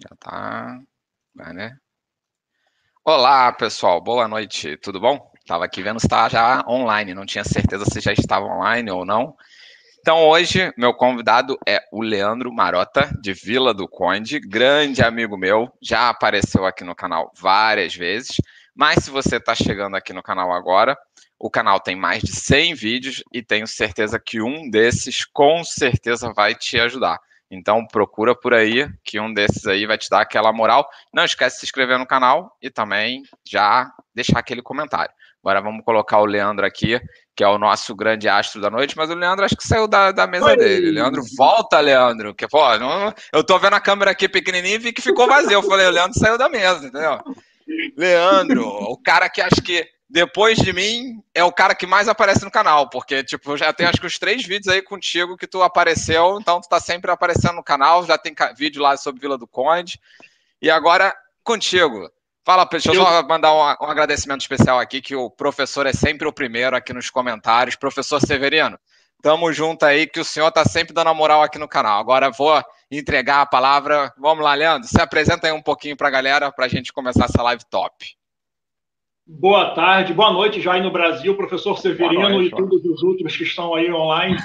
Já tá. Vai, né? Olá, pessoal. Boa noite. Tudo bom? Estava aqui vendo se estava já online. Não tinha certeza se já estava online ou não. Então, hoje, meu convidado é o Leandro Marota, de Vila do Conde, grande amigo meu, já apareceu aqui no canal várias vezes. Mas se você está chegando aqui no canal agora, o canal tem mais de 100 vídeos e tenho certeza que um desses com certeza vai te ajudar. Então procura por aí, que um desses aí vai te dar aquela moral. Não esquece de se inscrever no canal e também já deixar aquele comentário. Agora vamos colocar o Leandro aqui, que é o nosso grande astro da noite, mas o Leandro acho que saiu da, da mesa Oi. dele. Leandro, volta, Leandro. Que, pô, não, eu tô vendo a câmera aqui pequenininha e vi que ficou vazio. Eu falei, o Leandro saiu da mesa, entendeu? Leandro, o cara que acho que depois de mim, é o cara que mais aparece no canal, porque, tipo, já tem acho que os três vídeos aí contigo que tu apareceu, então tu tá sempre aparecendo no canal, já tem vídeo lá sobre Vila do Conde. E agora, contigo. Fala, deixa eu, eu... só mandar um, um, agradecimento especial aqui, que o professor é sempre o primeiro aqui nos comentários. Professor Severino, tamo junto aí, que o senhor tá sempre dando a moral aqui no canal. Agora vou entregar a palavra. Vamos lá, Leandro, se apresenta aí um pouquinho pra galera, pra gente começar essa live top. Boa tarde, boa noite já aí no Brasil, professor Severino noite, e todos os outros que estão aí online.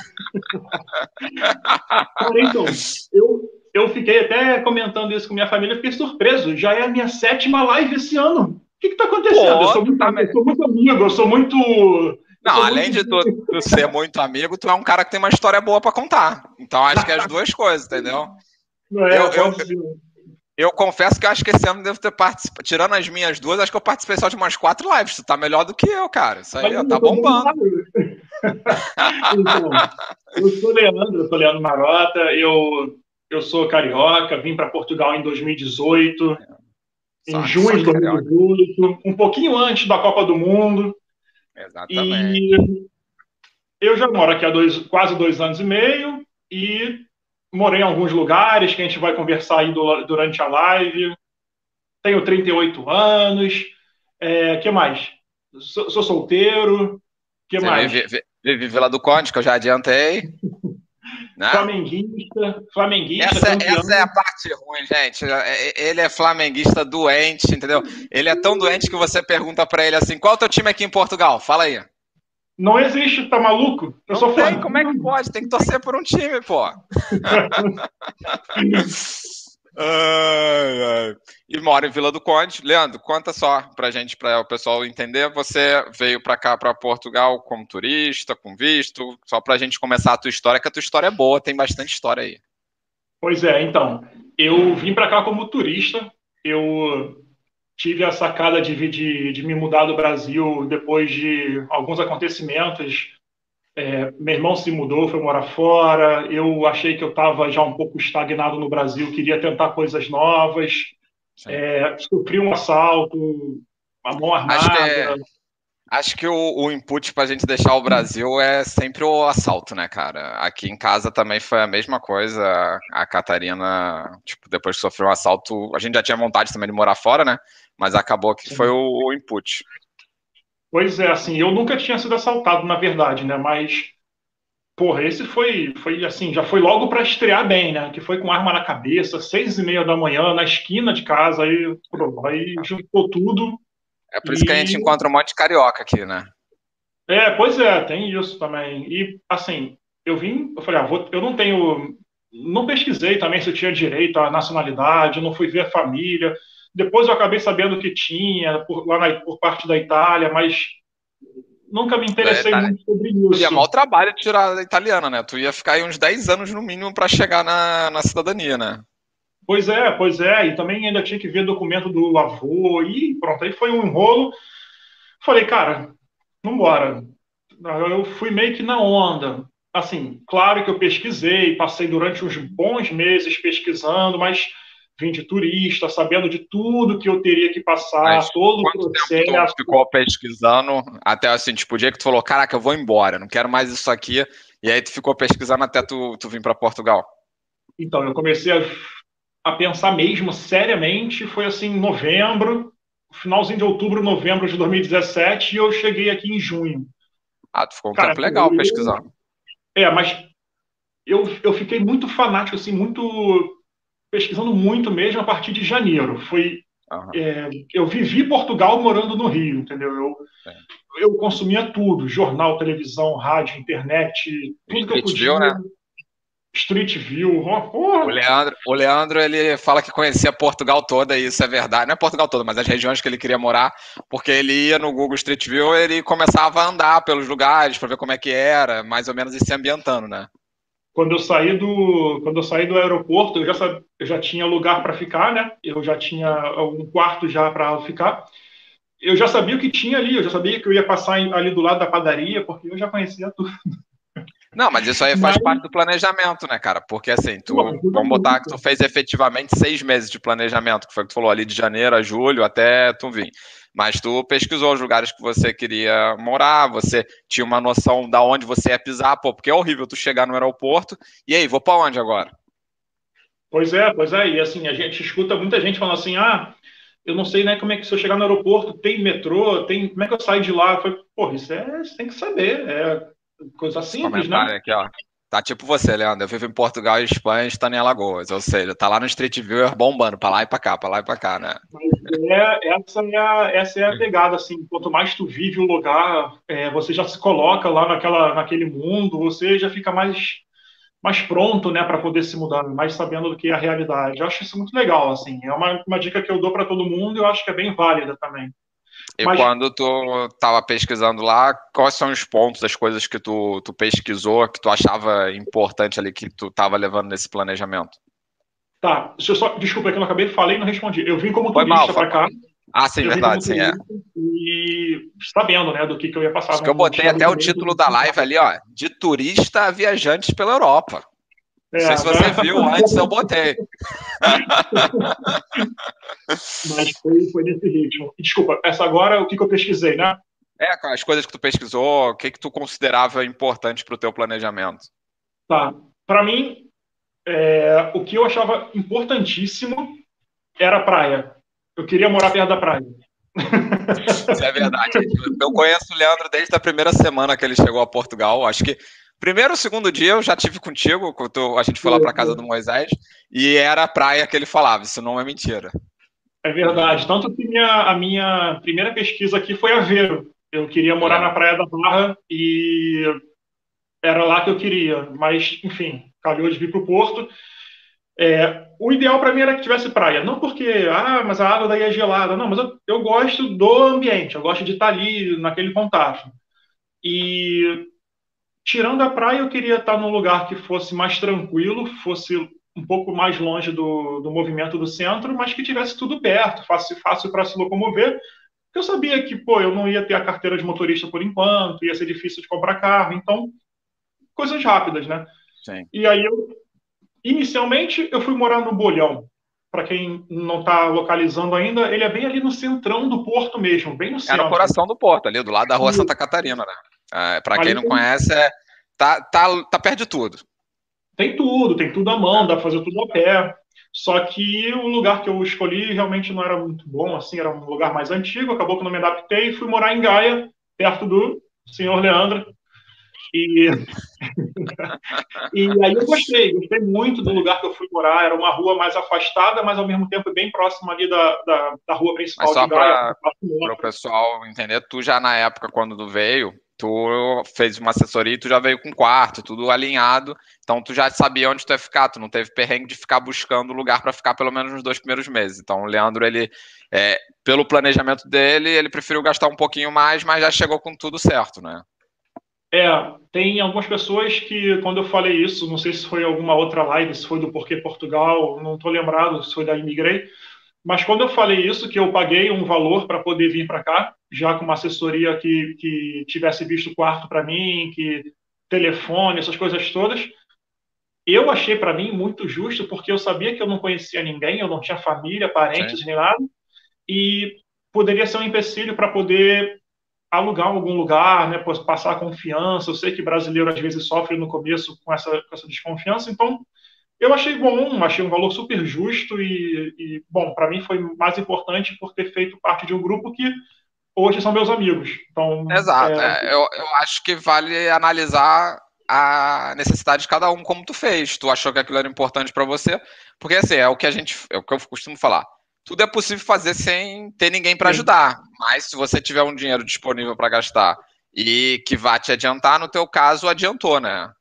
então, eu, eu fiquei até comentando isso com minha família, fiquei surpreso. Já é a minha sétima live esse ano. O que está acontecendo? Pô, eu, sou muito, tá eu sou muito amigo, eu sou muito. Não, além de tu, tu, ser muito amigo, tu é um cara que tem uma história boa para contar. Então acho que é as duas coisas, entendeu? Não é, eu, eu, eu confesso que eu acho que esse ano devo ter participado. Tirando as minhas duas, acho que eu participei só de umas quatro lives. Tu tá melhor do que eu, cara. Isso aí, tá bombando. então, eu sou Leandro, eu sou Leandro Marota, eu, eu sou carioca, vim para Portugal em 2018, é. em junho de 2018, um pouquinho antes da Copa do Mundo. Exatamente. E eu já moro aqui há dois, quase dois anos e meio e morei em alguns lugares que a gente vai conversar aí do, durante a live. Tenho 38 anos. É, que mais? Sou, sou solteiro. que Você mais? Vive, vive Vila do Conde, que eu já adiantei. né? Flamenguista. Flamenguista. Essa, essa, é a parte ruim, gente. É, é, ele é flamenguista doente, entendeu? Ele é tão doente que você pergunta para ele assim: qual é o teu time aqui em Portugal? Fala aí. Não existe, tá maluco? Eu não sou tem, como é que pode? Tem que torcer por um time, pô. ai, ai. E mora em Vila do Conde. Leandro, conta só pra gente, para o pessoal entender. Você veio para cá, para Portugal, como turista, com visto, só pra gente começar a tua história, que a tua história é boa, tem bastante história aí. Pois é, então. Eu vim para cá como turista. Eu tive a sacada de, de, de me mudar do Brasil depois de alguns acontecimentos. É, meu irmão se mudou, foi morar fora. Eu achei que eu estava já um pouco estagnado no Brasil, queria tentar coisas novas. É, sofri um assalto, uma mão armada. Acho que, é, acho que o, o input para a gente deixar o Brasil é sempre o assalto, né, cara? Aqui em casa também foi a mesma coisa. A Catarina, tipo, depois que sofreu um assalto, a gente já tinha vontade também de morar fora, né? Mas acabou que foi o, o input. Pois é, assim, eu nunca tinha sido assaltado, na verdade, né? Mas, porra, esse foi, foi assim, já foi logo para estrear bem, né? Que foi com arma na cabeça, seis e meia da manhã, na esquina de casa, aí, pô, aí juntou tudo. É por isso e... que a gente encontra um monte de carioca aqui, né? É, pois é, tem isso também. E, assim, eu vim, eu falei, ah, vou, eu não tenho, não pesquisei também se eu tinha direito à nacionalidade, não fui ver a família. Depois eu acabei sabendo que tinha, por, lá na, por parte da Itália, mas nunca me interessei é, tá, muito sobre isso. Ia mal trabalho de tirar a italiana, né? Tu ia ficar aí uns 10 anos no mínimo para chegar na, na cidadania, né? Pois é, pois é. E também ainda tinha que ver documento do avô. E pronto, aí foi um enrolo. Falei, cara, vambora. Eu fui meio que na onda. Assim, claro que eu pesquisei, passei durante uns bons meses pesquisando, mas vim de turista, sabendo de tudo que eu teria que passar, Mas todo o processo. Tempo tu ficou pesquisando até assim, tipo, o dia que tu falou, caraca, eu vou embora, não quero mais isso aqui. E aí tu ficou pesquisando até tu, tu vir para Portugal. Então, eu comecei a, a, pensar mesmo seriamente, foi assim, em novembro, finalzinho de outubro, novembro de 2017, e eu cheguei aqui em junho. Ah, tu ficou um Cara, tempo legal eu, pesquisando. É, mas eu, eu fiquei muito fanático, assim, muito pesquisando muito mesmo a partir de janeiro. Foi uhum. é, eu vivi Portugal morando no Rio, entendeu? Eu, é. eu consumia tudo: jornal, televisão, rádio, internet, tudo que eu podia. Viu, né? Street View. O Leandro, o Leandro, ele fala que conhecia Portugal toda, e isso é verdade. Não é Portugal toda, mas as regiões que ele queria morar, porque ele ia no Google Street View, ele começava a andar pelos lugares para ver como é que era, mais ou menos e se ambientando, né? Quando eu saí do, quando eu saí do aeroporto, eu já, eu já tinha lugar para ficar, né? Eu já tinha um quarto já para ficar. Eu já sabia o que tinha ali, eu já sabia que eu ia passar ali do lado da padaria, porque eu já conhecia tudo. Não, mas isso aí faz mas... parte do planejamento, né, cara? Porque assim, tu, vamos botar que tu fez efetivamente seis meses de planejamento, que foi o que tu falou ali de janeiro a julho até tu vir. Mas tu pesquisou os lugares que você queria morar, você tinha uma noção da onde você ia pisar, pô, porque é horrível tu chegar no aeroporto e aí, vou para onde agora? Pois é, pois é, e assim, a gente escuta muita gente falando assim, ah, eu não sei né, como é que se eu chegar no aeroporto, tem metrô, tem, como é que eu saio de lá? Eu falei, pô, isso é, você tem que saber, é Coisa simples, né? Aqui, ó. Tá tipo você, Leandro. Eu vivo em Portugal e Espanha, está em Alagoas. Ou seja, tá lá no Street View bombando, para lá e para cá, para lá e para cá, né? É, essa, é a, essa é a pegada, assim. Quanto mais tu vive o lugar, é, você já se coloca lá naquela, naquele mundo, você já fica mais, mais pronto, né, para poder se mudar, mais sabendo do que é a realidade. Eu acho isso muito legal, assim. É uma, uma dica que eu dou para todo mundo e eu acho que é bem válida também. E Mas... quando tu estava pesquisando lá, quais são os pontos, as coisas que tu, tu pesquisou, que tu achava importante ali, que tu estava levando nesse planejamento? Tá, deixa eu só, desculpa que eu não acabei de falar e não respondi. Eu vim como Foi turista para cá. Ah, sim, verdade, sim, é. E sabendo, né, do que, que eu ia passar. Acho que eu botei até o título da live ali, ó, de turista a viajantes pela Europa. É, não sei se você viu, antes eu botei. Mas foi, foi nesse ritmo. Desculpa, essa agora o que, que eu pesquisei, né? É, as coisas que tu pesquisou, o que, que tu considerava importante para o teu planejamento? Tá. Para mim, é, o que eu achava importantíssimo era a praia. Eu queria morar perto da praia. Isso é verdade. Eu conheço o Leandro desde a primeira semana que ele chegou a Portugal. Acho que Primeiro, segundo dia eu já tive contigo, quando a gente foi lá para casa do Moisés, e era a praia que ele falava, isso não é mentira. É verdade. Tanto que minha, a minha primeira pesquisa aqui foi Aveiro. Eu queria morar é. na Praia da Barra e era lá que eu queria. Mas, enfim, calhou de vir para o Porto. É, o ideal para mim era que tivesse praia. Não porque, ah, mas a água daí é gelada. Não, mas eu, eu gosto do ambiente. Eu gosto de estar ali, naquele contato. E Tirando a praia, eu queria estar num lugar que fosse mais tranquilo, fosse um pouco mais longe do, do movimento do centro, mas que tivesse tudo perto, fácil, fácil para se locomover. Eu sabia que, pô, eu não ia ter a carteira de motorista por enquanto, ia ser difícil de comprar carro, então, coisas rápidas, né? Sim. E aí, eu, inicialmente, eu fui morar no Bolhão. Para quem não está localizando ainda, ele é bem ali no centrão do porto mesmo, bem no centro. É no coração do porto, ali do lado da rua Santa Catarina, né? Ah, para quem não conhece, é, tá, tá, tá perto de tudo. Tem tudo, tem tudo à mão, dá para fazer tudo a pé. Só que o lugar que eu escolhi realmente não era muito bom, assim, era um lugar mais antigo, acabou que eu não me adaptei e fui morar em Gaia, perto do senhor Leandro. E, e aí eu gostei, gostei muito do lugar que eu fui morar. Era uma rua mais afastada, mas ao mesmo tempo bem próxima ali da, da, da rua principal mas só Para o pessoal entender, tu já na época, quando tu veio, tu fez uma assessoria e tu já veio com quarto, tudo alinhado, então tu já sabia onde tu ia ficar, tu não teve perrengue de ficar buscando lugar para ficar pelo menos nos dois primeiros meses. Então o Leandro, ele, é, pelo planejamento dele, ele preferiu gastar um pouquinho mais, mas já chegou com tudo certo, né? É, tem algumas pessoas que, quando eu falei isso, não sei se foi alguma outra live, se foi do Porquê Portugal, não estou lembrado se foi da Imigrei, mas quando eu falei isso, que eu paguei um valor para poder vir para cá, já com uma assessoria que, que tivesse visto o quarto para mim, que telefone, essas coisas todas, eu achei para mim muito justo, porque eu sabia que eu não conhecia ninguém, eu não tinha família, parentes, Sim. nem nada, e poderia ser um empecilho para poder alugar algum lugar, né, passar confiança. Eu sei que brasileiro às vezes sofre no começo com essa, com essa desconfiança, então eu achei bom, achei um valor super justo e, e bom, para mim foi mais importante por ter feito parte de um grupo que hoje são meus amigos. Então, Exato. É... É, eu, eu acho que vale analisar a necessidade de cada um, como tu fez. Tu achou que aquilo era importante para você, porque assim, é o que a gente, é o que eu costumo falar. Tudo é possível fazer sem ter ninguém para ajudar, mas se você tiver um dinheiro disponível para gastar e que vá te adiantar, no teu caso, adiantou, né?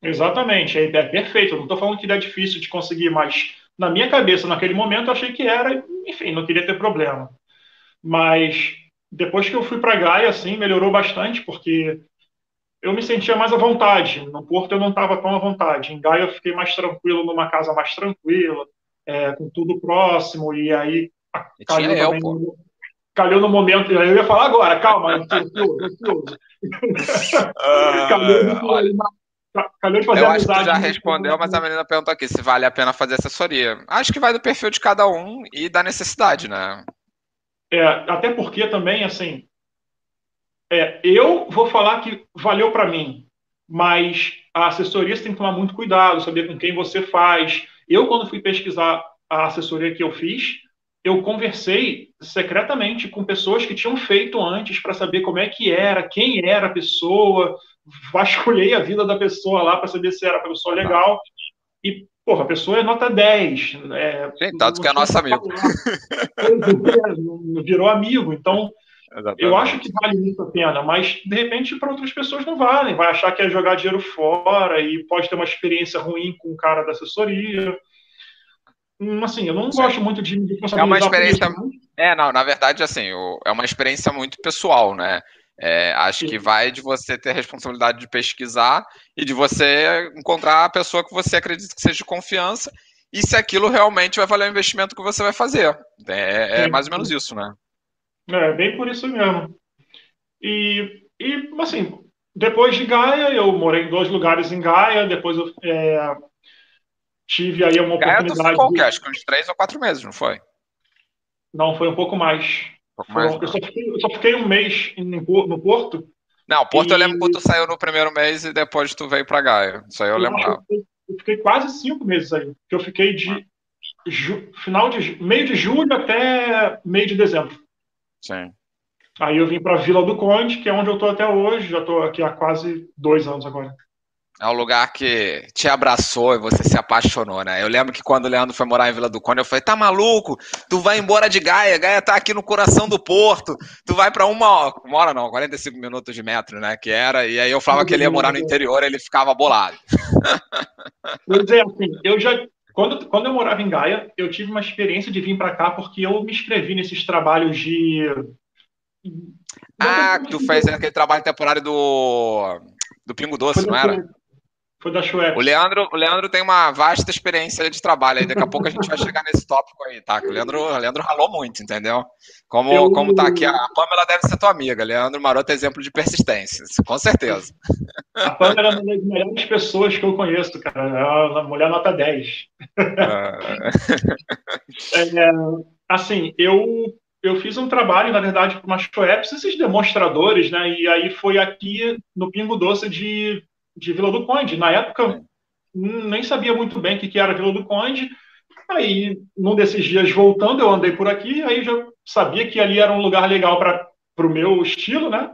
Exatamente, é, é perfeito. Eu não estou falando que é difícil de conseguir, mas na minha cabeça, naquele momento, eu achei que era, enfim, não queria ter problema. Mas depois que eu fui para Gaia, assim, melhorou bastante, porque eu me sentia mais à vontade. No Porto eu não estava tão à vontade. Em Gaia eu fiquei mais tranquilo, numa casa mais tranquila, é, com tudo próximo, e aí calhou, eu, também, calhou no momento. Eu ia falar agora, calma, ansioso, ansioso. calhou, calhou de fazer eu amizade. Acho que já respondeu, mas a menina perguntou aqui se vale a pena fazer assessoria. Acho que vai do perfil de cada um e da necessidade, né? É, até porque também, assim, é, eu vou falar que valeu para mim, mas a assessoria você tem que tomar muito cuidado, saber com quem você faz. Eu, quando fui pesquisar a assessoria que eu fiz, eu conversei secretamente com pessoas que tinham feito antes para saber como é que era, quem era a pessoa, vasculhei a vida da pessoa lá para saber se era uma pessoa legal. E, porra, a pessoa é nota 10. É, Sim, tanto que é nosso amigo. Virou amigo. Então, Exatamente. eu acho que vale muito a pena, mas de repente para outras pessoas não valem. Vai achar que é jogar dinheiro fora e pode ter uma experiência ruim com o cara da assessoria. Hum, assim, eu não Sim. gosto muito de É uma experiência. É, não, na verdade, assim, é uma experiência muito pessoal, né? É, acho que vai de você ter a responsabilidade de pesquisar e de você encontrar a pessoa que você acredita que seja de confiança e se aquilo realmente vai valer o investimento que você vai fazer. É, é mais ou menos isso, né? É, bem por isso mesmo. E, e assim, depois de Gaia, eu morei em dois lugares em Gaia, depois eu é, tive aí uma Gaia oportunidade. Gaia de... acho que uns três ou quatro meses, não foi? Não, foi um pouco mais. Mais eu, só fiquei, eu, só fiquei, um mês no Porto. Não, Porto e... eu lembro que tu saiu no primeiro mês e depois tu veio para Gaia. Isso aí eu, eu lembro. Eu fiquei quase cinco meses aí. Que eu fiquei de ju... final de meio de julho até meio de dezembro. Sim. Aí eu vim para Vila do Conde, que é onde eu estou até hoje. Já estou aqui há quase dois anos agora. É um lugar que te abraçou e você se apaixonou, né? Eu lembro que quando o Leandro foi morar em Vila do Conde, eu falei: tá maluco? Tu vai embora de Gaia, Gaia tá aqui no coração do porto, tu vai para uma, uma hora, não, 45 minutos de metro, né? Que era, e aí eu falava que ele ia morar no interior, ele ficava bolado. Vou dizer assim, eu já. Quando, quando eu morava em Gaia, eu tive uma experiência de vir para cá porque eu me inscrevi nesses trabalhos de. Ah, tu fez aquele trabalho temporário do, do Pingo Doce, não era? Foi da Schweppes. O Leandro, o Leandro tem uma vasta experiência de trabalho aí. Daqui a pouco a gente vai chegar nesse tópico aí, tá? O Leandro, o Leandro ralou muito, entendeu? Como, eu... como tá aqui, a Pamela deve ser tua amiga. Leandro Maroto é exemplo de persistência, com certeza. A Pamela é uma das melhores pessoas que eu conheço, cara. É uma mulher nota 10. Ah. é, assim, eu eu fiz um trabalho, na verdade, para uma Schweppes, esses demonstradores, né? E aí foi aqui no Pingo Doce de de Vila do Conde. Na época, nem sabia muito bem o que era Vila do Conde. Aí, num desses dias, voltando, eu andei por aqui, aí já sabia que ali era um lugar legal para o meu estilo, né?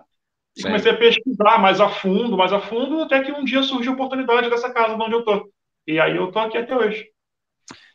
E Sim. comecei a pesquisar mais a fundo, mais a fundo, até que um dia surgiu a oportunidade dessa casa onde eu tô. E aí eu tô aqui até hoje.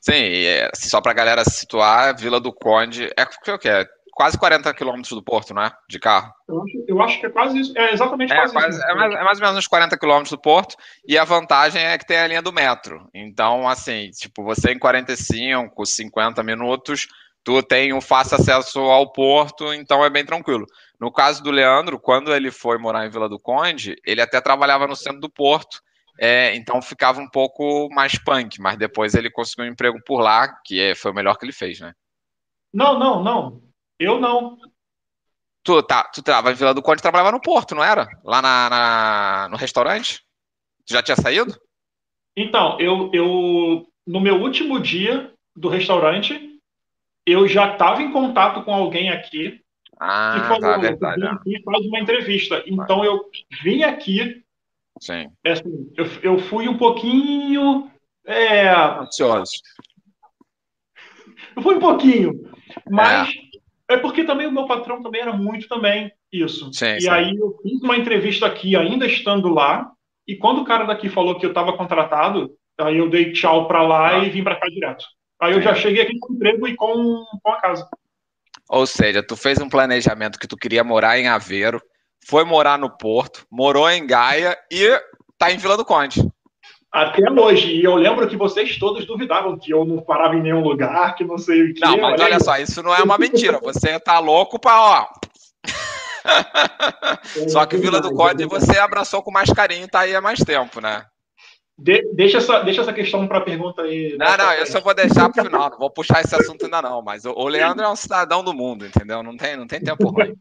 Sim, é, só para a galera se situar, Vila do Conde é o que é quase 40 quilômetros do porto, não é? De carro. Eu acho, eu acho, que é quase isso. É exatamente é, quase, quase isso. É mais, é mais, ou menos uns 40 quilômetros do porto. E a vantagem é que tem a linha do metro. Então, assim, tipo, você em 45, 50 minutos, tu tem um fácil acesso ao porto, então é bem tranquilo. No caso do Leandro, quando ele foi morar em Vila do Conde, ele até trabalhava no centro do porto. É, então ficava um pouco mais punk, mas depois ele conseguiu um emprego por lá, que é, foi o melhor que ele fez, né? Não, não, não. Eu não. Tu, tá, tu tava em Vila do Conde trabalhava no Porto, não era? Lá na, na, no restaurante? Tu já tinha saído? Então, eu, eu no meu último dia do restaurante, eu já estava em contato com alguém aqui ah, que falou, tá, verdade. E faz uma entrevista. Então eu vim aqui. Sim. É assim, eu, eu fui um pouquinho. É... Ansioso. Eu fui um pouquinho. Mas é. É porque também o meu patrão também era muito também isso. Sim, e sim. aí eu fiz uma entrevista aqui, ainda estando lá, E quando o cara daqui falou que eu estava contratado, aí eu dei tchau para lá ah. e vim para cá direto. Aí eu já cheguei aqui com emprego e com, com a casa. Ou seja, tu fez um planejamento que tu queria morar em Aveiro, foi morar no Porto, morou em Gaia e tá em Vila do Conde. Até hoje. E eu lembro que vocês todos duvidavam que eu não parava em nenhum lugar, que não sei o que. Não, mas olha só, isso não é uma mentira. Você tá louco pra, ó. É, só que Vila do Conde você abraçou com mais carinho e tá aí há mais tempo, né? De, deixa, essa, deixa essa questão para pergunta aí. Não, não, eu só vou deixar para o final. Não vou puxar esse assunto ainda não. Mas o, o, Leandro é um cidadão do mundo, entendeu? Não tem, não tem tempo ruim.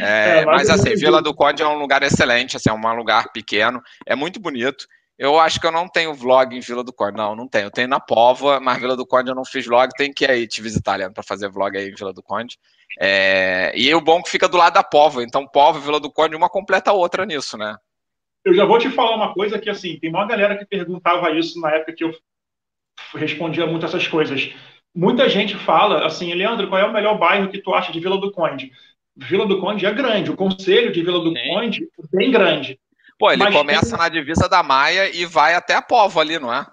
É, é, mas assim, Vila do Conde é um lugar excelente, assim, é um lugar pequeno, é muito bonito. Eu acho que eu não tenho vlog em Vila do Conde. Não, não tenho. Eu tenho na Pova, mas Vila do Conde eu não fiz vlog. Tem que ir aí te visitar, Leandro, para fazer vlog aí em Vila do Conde. É... E o bom é que fica do lado da Pova. Então, Pova e Vila do Conde, uma completa a outra nisso, né? Eu já vou te falar uma coisa que, assim, tem uma galera que perguntava isso na época que eu respondia muito essas coisas. Muita gente fala, assim, Leandro, qual é o melhor bairro que tu acha de Vila do Conde? Vila do Conde é grande. O conselho de Vila do Sim. Conde é bem grande. Pô, ele Mas começa tem... na divisa da Maia e vai até a Povo ali, não é?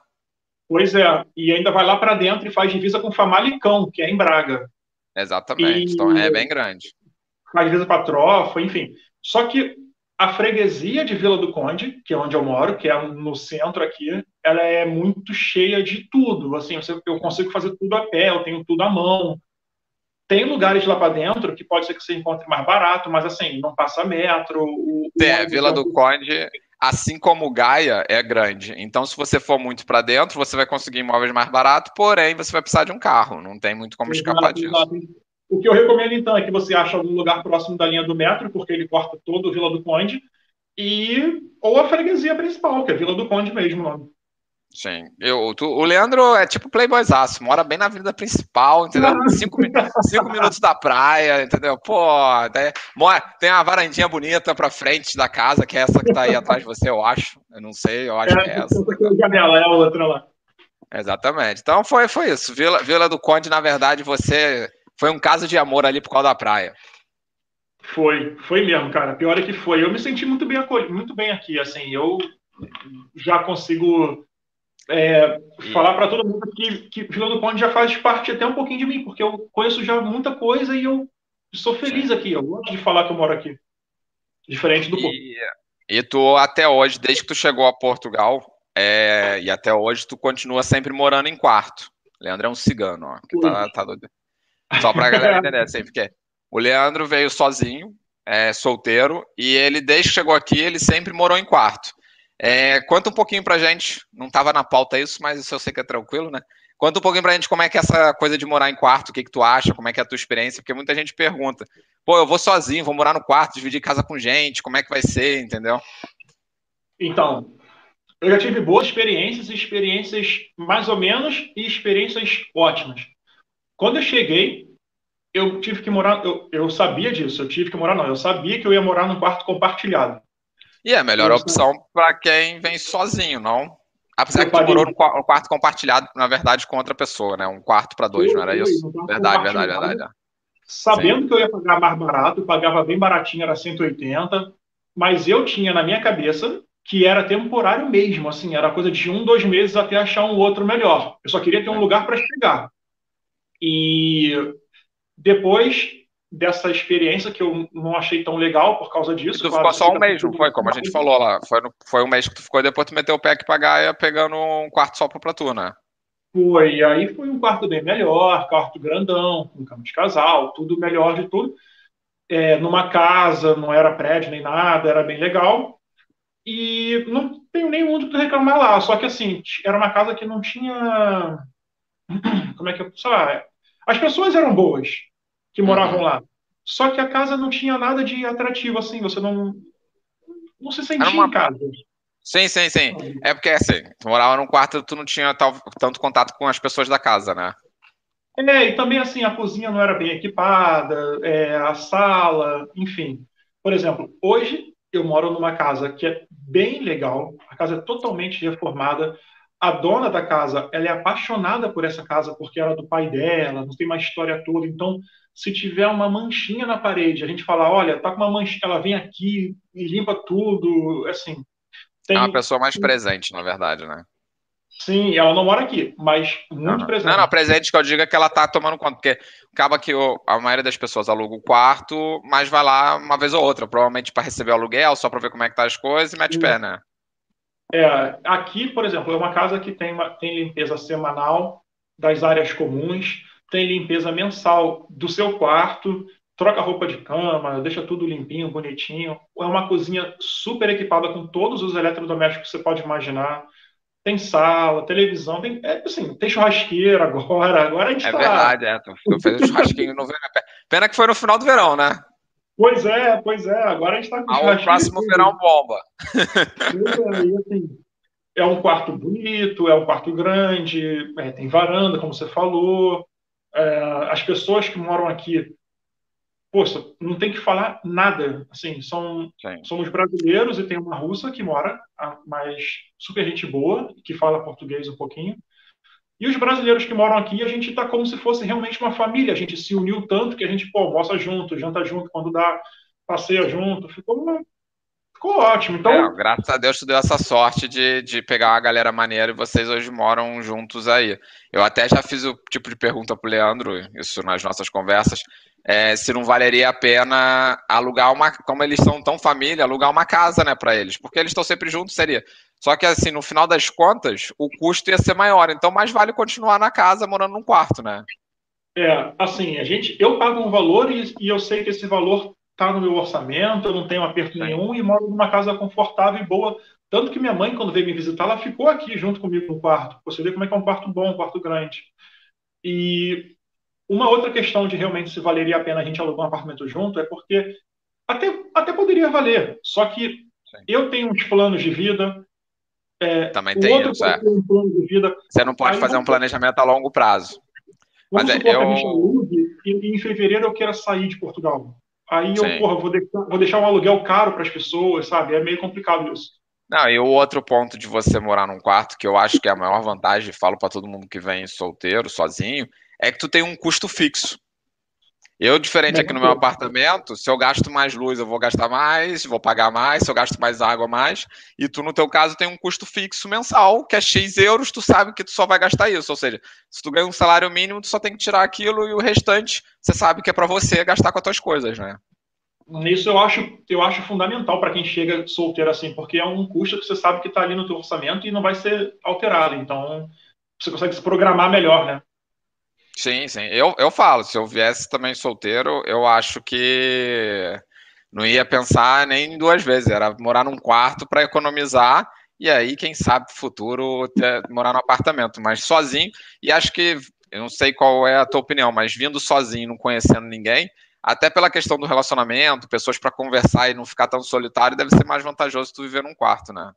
Pois é, e ainda vai lá para dentro e faz divisa com Famalicão, que é em Braga. Exatamente, e... então é bem grande. Faz divisa para Trofa, enfim. Só que a freguesia de Vila do Conde, que é onde eu moro, que é no centro aqui, ela é muito cheia de tudo. Assim, eu consigo fazer tudo a pé, eu tenho tudo à mão. Tem lugares lá para dentro que pode ser que você encontre mais barato, mas assim, não passa metro. O, é, Vila do Conde, assim como Gaia, é grande. Então, se você for muito para dentro, você vai conseguir imóveis mais baratos, porém, você vai precisar de um carro. Não tem muito como escapar disso. O que eu recomendo, então, é que você ache algum lugar próximo da linha do metro, porque ele corta todo o Vila do Conde, e ou a freguesia principal, que é Vila do Conde mesmo, nome. Sim. Eu, tu, o Leandro é tipo playboyzaço, mora bem na avenida principal, entendeu? Cinco, cinco minutos da praia, entendeu? Pô, tem, mora, tem uma varandinha bonita pra frente da casa, que é essa que tá aí atrás de você, eu acho. Eu não sei, eu acho é, que é essa. Janela, é a outra lá. Exatamente. Então foi, foi isso. Vila, Vila do Conde, na verdade, você foi um caso de amor ali por causa da praia. Foi, foi mesmo, cara. Pior é que foi. Eu me senti muito bem, muito bem aqui, assim. Eu já consigo é, e... falar para todo mundo que, que Vila do Conde já faz parte até um pouquinho de mim, porque eu conheço já muita coisa e eu sou feliz aqui. Eu gosto de falar que eu moro aqui. Diferente do. E, e tu, até hoje, desde que tu chegou a Portugal, é, e até hoje, tu continua sempre morando em quarto. Leandro é um cigano, ó. Que tá, tá doido. Só pra galera entender, assim, porque o Leandro veio sozinho, é, solteiro, e ele, desde que chegou aqui, ele sempre morou em quarto. É, conta um pouquinho pra gente, não estava na pauta isso, mas isso eu sei que é tranquilo, né? Conta um pouquinho pra gente como é que é essa coisa de morar em quarto, o que, que tu acha, como é que é a tua experiência, porque muita gente pergunta, pô, eu vou sozinho, vou morar no quarto, dividir casa com gente, como é que vai ser, entendeu? Então, eu já tive boas experiências, experiências mais ou menos e experiências ótimas. Quando eu cheguei, eu tive que morar, eu, eu sabia disso, eu tive que morar, não, eu sabia que eu ia morar num quarto compartilhado. E é a melhor opção para quem vem sozinho, não? Apesar que tu morou no quarto compartilhado, na verdade, com outra pessoa, né? Um quarto para dois, não era isso? Verdade, verdade, verdade. Sabendo Sim. que eu ia pagar mais barato, eu pagava bem baratinho, era 180, mas eu tinha na minha cabeça que era temporário mesmo, assim, era coisa de um, dois meses até achar um outro melhor. Eu só queria ter um lugar para chegar. E depois dessa experiência que eu não achei tão legal por causa disso. E tu ficou só um mês, não foi? Como a gente falou lá. Foi, no, foi um mês que tu ficou e depois tu meteu o pé que pagar pegando um quarto só pra tu, né? Foi, aí foi um quarto bem melhor, quarto grandão, com cama de casal, tudo melhor de tudo. É, numa casa, não era prédio nem nada, era bem legal. E não tenho nem muito que reclamar lá, só que assim, era uma casa que não tinha. Como é que eu. Sei lá, as pessoas eram boas, que moravam lá. Só que a casa não tinha nada de atrativo, assim, você não, não se sentia uma... em casa. Sim, sim, sim. É porque, assim, tu morava num quarto tu não tinha tal, tanto contato com as pessoas da casa, né? É, e também, assim, a cozinha não era bem equipada, é, a sala, enfim. Por exemplo, hoje eu moro numa casa que é bem legal, a casa é totalmente reformada, a dona da casa, ela é apaixonada por essa casa porque era do pai dela, não tem uma história toda, então se tiver uma manchinha na parede, a gente fala, olha, tá com uma manchinha, ela vem aqui e limpa tudo, assim. Tem... É uma pessoa mais presente, na verdade, né? Sim, ela não mora aqui, mas muito não, não. presente. Não, não, presente que eu digo é que ela tá tomando conta, porque acaba que o, a maioria das pessoas aluga o quarto, mas vai lá uma vez ou outra, provavelmente para receber o aluguel, só para ver como é que tá as coisas e mete pé, né? É, aqui, por exemplo, é uma casa que tem, uma, tem limpeza semanal das áreas comuns, tem limpeza mensal do seu quarto, troca roupa de cama, deixa tudo limpinho, bonitinho. É uma cozinha super equipada com todos os eletrodomésticos que você pode imaginar tem sala, televisão, tem, é, assim, tem churrasqueira agora, agora a gente É tá... verdade, é, fez um churrasquinho no verão. Pena que foi no final do verão, né? Pois é, pois é, agora a gente tá com ah, O próximo verão bomba. E, assim, é um quarto bonito, é um quarto grande, é, tem varanda, como você falou. É, as pessoas que moram aqui poxa, não tem que falar nada. Assim, são, somos brasileiros e tem uma russa que mora, mas super gente boa, que fala português um pouquinho. E os brasileiros que moram aqui, a gente está como se fosse realmente uma família. A gente se uniu tanto que a gente, pô, almoça junto, janta junto, quando dá, passeia junto. Ficou, ficou ótimo. Então, é, graças a Deus tu deu essa sorte de, de pegar uma galera maneira e vocês hoje moram juntos aí. Eu até já fiz o tipo de pergunta pro Leandro, isso nas nossas conversas, é, se não valeria a pena alugar uma, como eles são tão família, alugar uma casa, né, para eles, porque eles estão sempre juntos, seria. Só que assim, no final das contas, o custo ia ser maior, então mais vale continuar na casa morando num quarto, né? É, assim, a gente, eu pago um valor e, e eu sei que esse valor está no meu orçamento, eu não tenho aperto nenhum e moro numa casa confortável e boa. Tanto que minha mãe, quando veio me visitar, ela ficou aqui junto comigo no quarto. Você vê como é que é um quarto bom, um quarto grande. E uma outra questão de realmente se valeria a pena a gente alugar um apartamento junto é porque até, até poderia valer, só que Sim. eu tenho uns planos de vida. É, Também tem outro isso, é. Um plano de vida, Você não pode fazer um planejamento a longo prazo. Vamos Mas é, supor eu... que a gente alugue e em fevereiro eu queira sair de Portugal. Aí eu, porra, vou deixar, vou deixar um aluguel caro para as pessoas, sabe? É meio complicado isso. Não, e o outro ponto de você morar num quarto, que eu acho que é a maior vantagem, falo para todo mundo que vem solteiro, sozinho, é que tu tem um custo fixo. Eu, diferente aqui no meu apartamento, se eu gasto mais luz, eu vou gastar mais, vou pagar mais, se eu gasto mais água, mais. E tu, no teu caso, tem um custo fixo mensal, que é X euros, tu sabe que tu só vai gastar isso. Ou seja, se tu ganha um salário mínimo, tu só tem que tirar aquilo e o restante, você sabe que é para você gastar com as tuas coisas, né? Isso eu acho, eu acho fundamental para quem chega solteiro assim, porque é um custo que você sabe que está ali no teu orçamento e não vai ser alterado. Então, você consegue se programar melhor, né? Sim, sim. Eu, eu falo, se eu viesse também solteiro, eu acho que não ia pensar nem duas vezes. Era morar num quarto para economizar e aí, quem sabe, futuro, ter, morar no apartamento. Mas sozinho, e acho que, eu não sei qual é a tua opinião, mas vindo sozinho, não conhecendo ninguém, até pela questão do relacionamento, pessoas para conversar e não ficar tão solitário, deve ser mais vantajoso tu viver num quarto, né?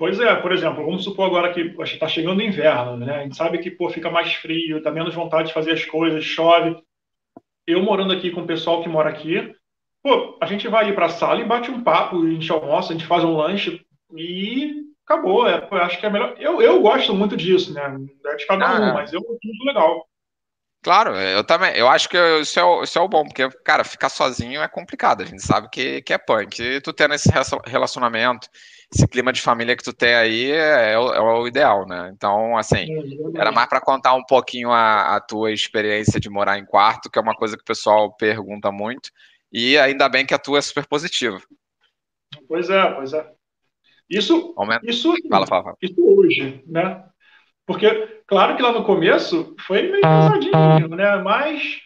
Pois é, por exemplo, vamos supor agora que está chegando o inverno, né? A gente sabe que pô, fica mais frio, dá menos vontade de fazer as coisas, chove. Eu morando aqui com o pessoal que mora aqui, pô, a gente vai ali para a sala e bate um papo, a gente almoça, a gente faz um lanche e acabou. É, eu acho que é melhor. Eu, eu gosto muito disso, né? É de cada um, ah, mas eu acho muito legal. Claro, eu também. Eu acho que isso é, o, isso é o bom, porque, cara, ficar sozinho é complicado. A gente sabe que, que é punk. E tu tendo esse relacionamento, esse clima de família que tu tem aí é, é, o, é o, ideal, né? Então, assim, era mais para contar um pouquinho a, a, tua experiência de morar em quarto, que é uma coisa que o pessoal pergunta muito. E ainda bem que a tua é super positiva. Pois é, pois é. Isso, Aumenta. isso, fala, fala, fala. isso hoje, né? Porque, claro que lá no começo foi meio pesadinho, né? Mas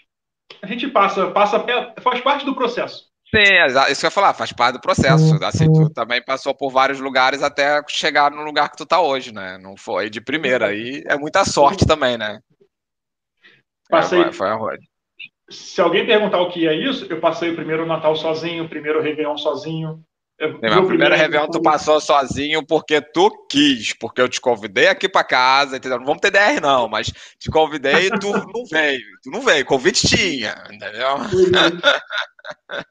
a gente passa, passa, faz parte do processo. Sim, isso que eu ia falar, faz parte do processo. Assim, tu também passou por vários lugares até chegar no lugar que tu tá hoje, né? Não foi de primeira. Aí é muita sorte também, né? Passei. É, foi a Se alguém perguntar o que é isso, eu passei o primeiro Natal sozinho, o primeiro Réveillon sozinho, meu primeiro, primeiro Réveillon tu passou sozinho porque tu quis, porque eu te convidei aqui para casa, entendeu? Não vamos ter DR não, mas te convidei e tu não veio. Tu não veio, convite tinha, entendeu?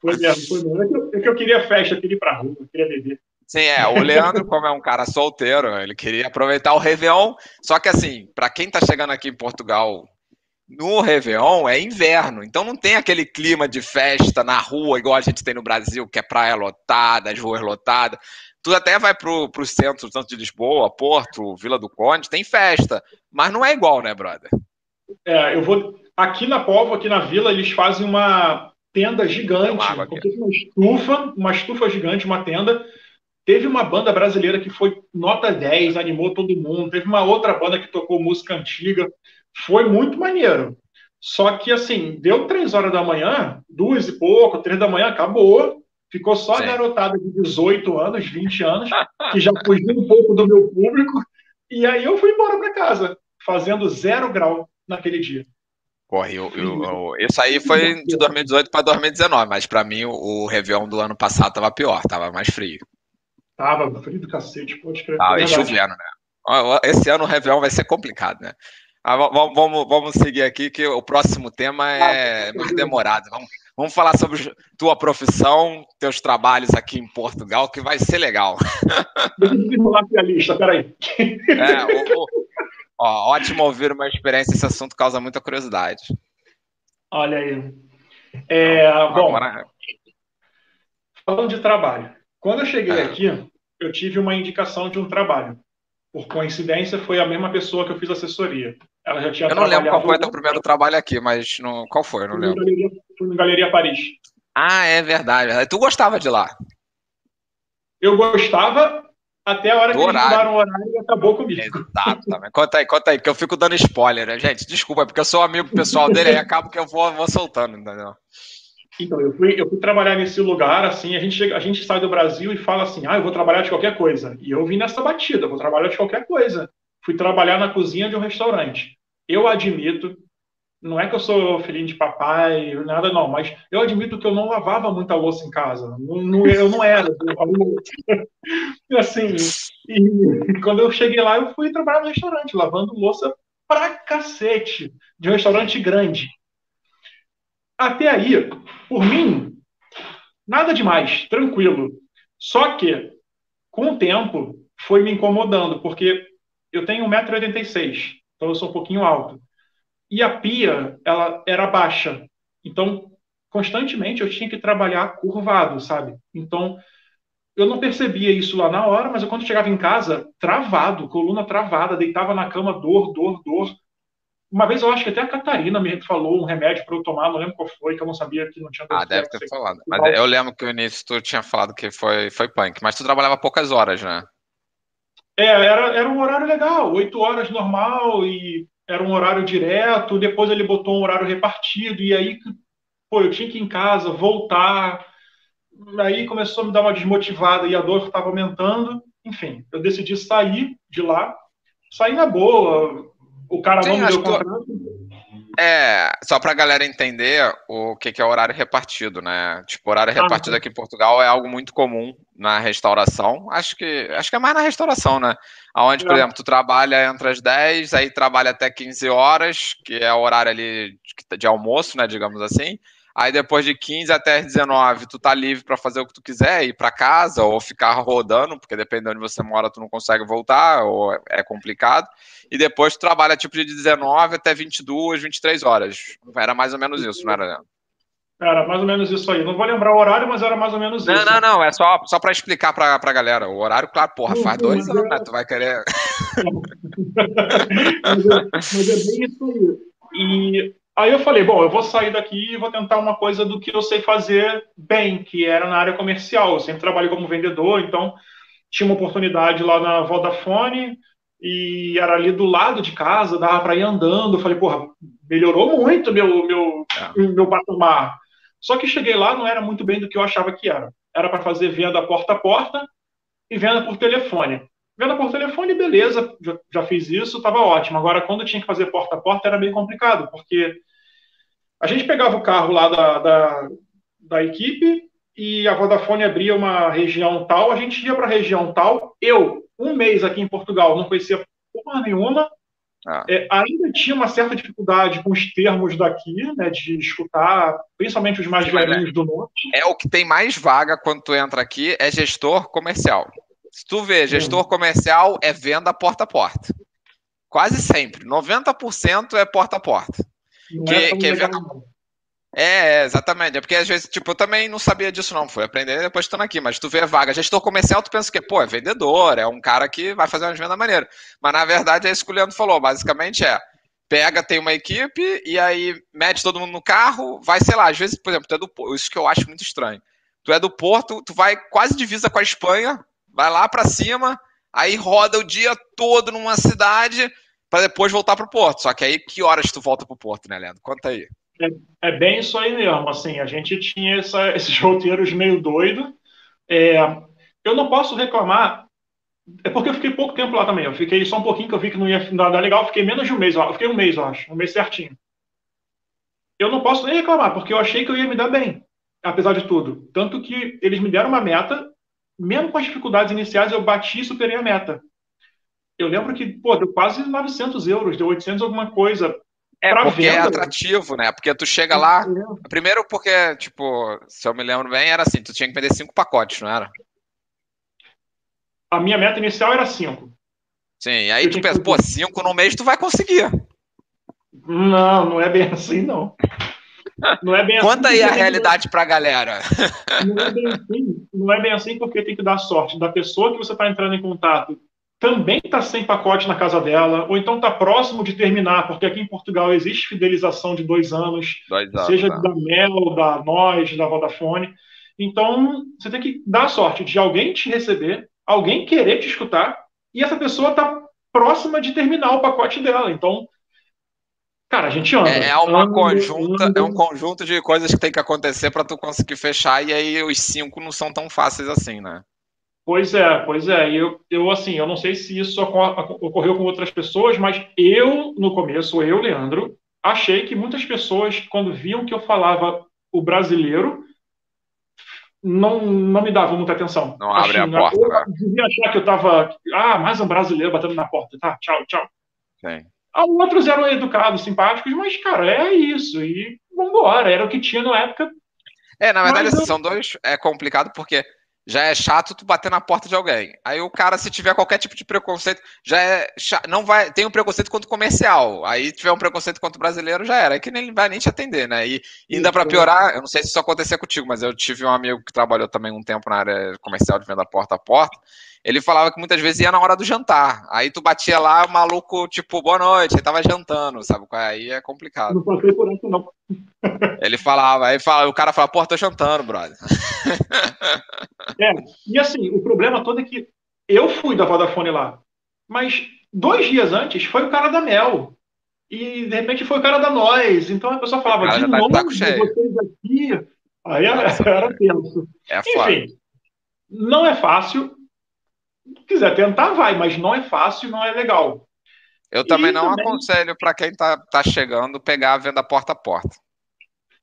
Foi mesmo, foi mesmo. É que, eu, é que eu queria festa, eu queria ir pra rua, eu queria beber. Sim, é. O Leandro, como é um cara solteiro, ele queria aproveitar o Réveillon. Só que, assim, para quem tá chegando aqui em Portugal no Réveillon é inverno, então não tem aquele clima de festa na rua, igual a gente tem no Brasil, que é praia lotada, as ruas lotadas. tu até vai pro, pro centro, tanto de Lisboa, Porto, Vila do Conde, tem festa, mas não é igual, né, brother? É, eu vou. Aqui na Povo, aqui na vila, eles fazem uma tenda gigante, uma estufa, uma estufa gigante, uma tenda. Teve uma banda brasileira que foi nota 10, animou todo mundo. Teve uma outra banda que tocou música antiga. Foi muito maneiro. Só que, assim, deu três horas da manhã, duas e pouco, três da manhã, acabou. Ficou só Sim. a garotada de 18 anos, 20 anos, que já fugiu um pouco do meu público. E aí eu fui embora para casa, fazendo zero grau naquele dia. Corre, eu, eu, eu, isso aí foi de 2018 para 2019, mas para mim o, o Réveillon do ano passado tava pior, tava mais frio. Tava frio do cacete, pode escrever. Ah, e chovendo, né? Esse ano o Réveillon vai ser complicado, né? Ah, vamos, vamos, seguir aqui, que o próximo tema é muito demorado. Vamos, vamos falar sobre tua profissão, teus trabalhos aqui em Portugal, que vai ser legal. Deixa eu desenrolar a lista, peraí. É, o, o, ó, ótimo ouvir uma experiência, esse assunto causa muita curiosidade. Olha aí. É, bom, falando de trabalho. Quando eu cheguei é. aqui, eu tive uma indicação de um trabalho. Por coincidência, foi a mesma pessoa que eu fiz assessoria. Ela já tinha Eu não lembro qual foi o teu primeiro trabalho aqui, mas não... qual foi? Eu não lembro. Galeria, fui no Galeria Paris. Ah, é verdade. Tu gostava de lá? Eu gostava até a hora Do que horário. eles mudaram o horário e acabou comigo. Exato. Também. Conta aí, conta aí, que eu fico dando spoiler, né, gente? Desculpa, porque eu sou amigo pessoal dele, aí acabo que eu vou, vou soltando, entendeu? Então, eu fui, eu fui trabalhar nesse lugar, assim, a gente, chega, a gente sai do Brasil e fala assim, ah, eu vou trabalhar de qualquer coisa. E eu vim nessa batida, vou trabalhar de qualquer coisa fui trabalhar na cozinha de um restaurante. Eu admito, não é que eu sou filhinho de papai, nada não, mas eu admito que eu não lavava muita louça em casa. Não, não, eu não era. assim, e quando eu cheguei lá, eu fui trabalhar no restaurante, lavando louça pra cacete, de um restaurante grande. Até aí, por mim, nada demais, tranquilo. Só que, com o tempo, foi me incomodando, porque eu tenho 1,86m, então eu sou um pouquinho alto. E a pia, ela era baixa. Então, constantemente eu tinha que trabalhar curvado, sabe? Então, eu não percebia isso lá na hora, mas eu, quando chegava em casa, travado, coluna travada, deitava na cama, dor, dor, dor. Uma vez eu acho que até a Catarina me falou um remédio para eu tomar, não lembro qual foi, que eu não sabia que não tinha Ah, deve ter falado. Mas eu lembro que no início tu tinha falado que foi, foi punk, mas tu trabalhava poucas horas, né? É, era, era um horário legal, oito horas normal, e era um horário direto, depois ele botou um horário repartido, e aí, pô, eu tinha que ir em casa, voltar, aí começou a me dar uma desmotivada e a dor estava aumentando, enfim, eu decidi sair de lá, sair na boa, o cara Sim, não me deu contrato. É, só para a galera entender o que, que é horário repartido, né? Tipo, horário ah, repartido aqui em Portugal é algo muito comum na restauração. Acho que, acho que é mais na restauração, né? Onde, por é. exemplo, tu trabalha entre as 10, aí trabalha até 15 horas, que é o horário ali de, de almoço, né? Digamos assim. Aí depois de 15 até 19, tu tá livre para fazer o que tu quiser, ir para casa ou ficar rodando, porque dependendo de onde você mora, tu não consegue voltar ou é complicado. E depois tu trabalha tipo de 19 até 22, 23 horas. Era mais ou menos isso, não era? Era mais ou menos isso aí. Não vou lembrar o horário, mas era mais ou menos não, isso. Não, não, não. É só, só para explicar para a galera. O horário, claro, porra, faz dois anos, né? Tu vai querer. mas, é, mas é bem isso aí. E Aí eu falei, bom, eu vou sair daqui e vou tentar uma coisa do que eu sei fazer bem, que era na área comercial. Eu sempre trabalhei como vendedor, então tinha uma oportunidade lá na Vodafone e era ali do lado de casa, dava para ir andando. Eu falei, porra, melhorou muito meu meu é. meu patamar. Só que cheguei lá não era muito bem do que eu achava que era. Era para fazer venda porta a porta e venda por telefone. Venda por telefone, beleza, já, já fiz isso, estava ótimo. Agora, quando tinha que fazer porta a porta, era bem complicado, porque a gente pegava o carro lá da, da, da equipe e a Vodafone abria uma região tal, a gente ia para a região tal. Eu, um mês aqui em Portugal, não conhecia porra nenhuma, ah. É, ainda tinha uma certa dificuldade com os termos daqui, né, de escutar, principalmente os mais velhinhos do norte. É o que tem mais vaga quando tu entra aqui, é gestor comercial. Se tu vê, gestor comercial é venda porta a porta. Quase sempre. 90% é porta a porta. que, é que é venda... É, exatamente. É porque às vezes, tipo, eu também não sabia disso, não. Fui aprender depois estando aqui. Mas tu vê vaga. Gestor comercial, tu pensa que, pô, é vendedor, é um cara que vai fazer uma venda maneira. Mas na verdade é isso que o Leandro falou. Basicamente é. Pega, tem uma equipe, e aí mete todo mundo no carro, vai, sei lá, às vezes, por exemplo, tu é do isso que eu acho muito estranho. Tu é do Porto, tu vai quase divisa com a Espanha, vai lá para cima, aí roda o dia todo numa cidade para depois voltar pro Porto. Só que aí que horas tu volta pro Porto, né, Leandro? Conta aí. É, é, bem isso aí mesmo. Assim, a gente tinha essa, esses roteiros meio doido. É, eu não posso reclamar, é porque eu fiquei pouco tempo lá também. Eu fiquei só um pouquinho que eu vi que não ia dar legal. Fiquei menos de um mês. Eu fiquei um mês, eu acho, um mês certinho. Eu não posso nem reclamar, porque eu achei que eu ia me dar bem, apesar de tudo. Tanto que eles me deram uma meta, mesmo com as dificuldades iniciais, eu bati e superei a meta. Eu lembro que, pô, deu quase 900 euros, deu 800 alguma coisa é, porque é venda, é atrativo, né? Porque tu chega lá. É. Primeiro, porque, tipo, se eu me lembro bem, era assim: tu tinha que vender cinco pacotes, não era? A minha meta inicial era cinco. Sim, aí eu tu pensa, que... pô, cinco no mês tu vai conseguir. Não, não é bem assim, não. Não é bem assim. Conta aí a realidade que... pra galera. Não é, bem assim, não é bem assim porque tem que dar sorte da pessoa que você está entrando em contato também está sem pacote na casa dela, ou então está próximo de terminar, porque aqui em Portugal existe fidelização de dois anos, dois anos seja tá. da Mel, da Nós, da Vodafone. Então, você tem que dar sorte de alguém te receber, alguém querer te escutar, e essa pessoa está próxima de terminar o pacote dela. Então, cara, a gente anda. É, é uma anda, conjunta, anda. é um conjunto de coisas que tem que acontecer para tu conseguir fechar, e aí os cinco não são tão fáceis assim, né? Pois é, pois é. Eu, eu assim, eu não sei se isso ocorreu com outras pessoas, mas eu, no começo, eu, Leandro, achei que muitas pessoas, quando viam que eu falava o brasileiro, não, não me davam muita atenção. Não abre a porta. Eu né? devia achar que eu estava, ah, mais um brasileiro batendo na porta, tá? Tchau, tchau. Sim. Outros eram educados, simpáticos, mas, cara, é isso. E vambora, era o que tinha na época. É, na verdade, eu... são dois. É complicado porque já é chato tu bater na porta de alguém. Aí o cara, se tiver qualquer tipo de preconceito, já é chato, não vai tem um preconceito contra o comercial. Aí tiver um preconceito contra o brasileiro, já era. É que nem vai nem te atender, né? E ainda para piorar, eu não sei se isso acontecer contigo, mas eu tive um amigo que trabalhou também um tempo na área comercial de venda porta a porta. Ele falava que muitas vezes ia na hora do jantar. Aí tu batia lá, o maluco, tipo, boa noite, ele tava jantando, sabe? Aí é complicado. Não passei por isso, não. Ele falava, aí fala, o cara fala, pô, tô jantando, brother. É, e assim, o problema todo é que eu fui da Vodafone lá, mas dois dias antes foi o cara da Mel. E de repente foi o cara da Nós. Então a pessoa falava, de tá novo, vocês aqui. Aí era, era tenso. É Enfim, não é fácil. Se quiser tentar, vai, mas não é fácil, não é legal. Eu também e não também... aconselho para quem está tá chegando pegar a venda porta a porta.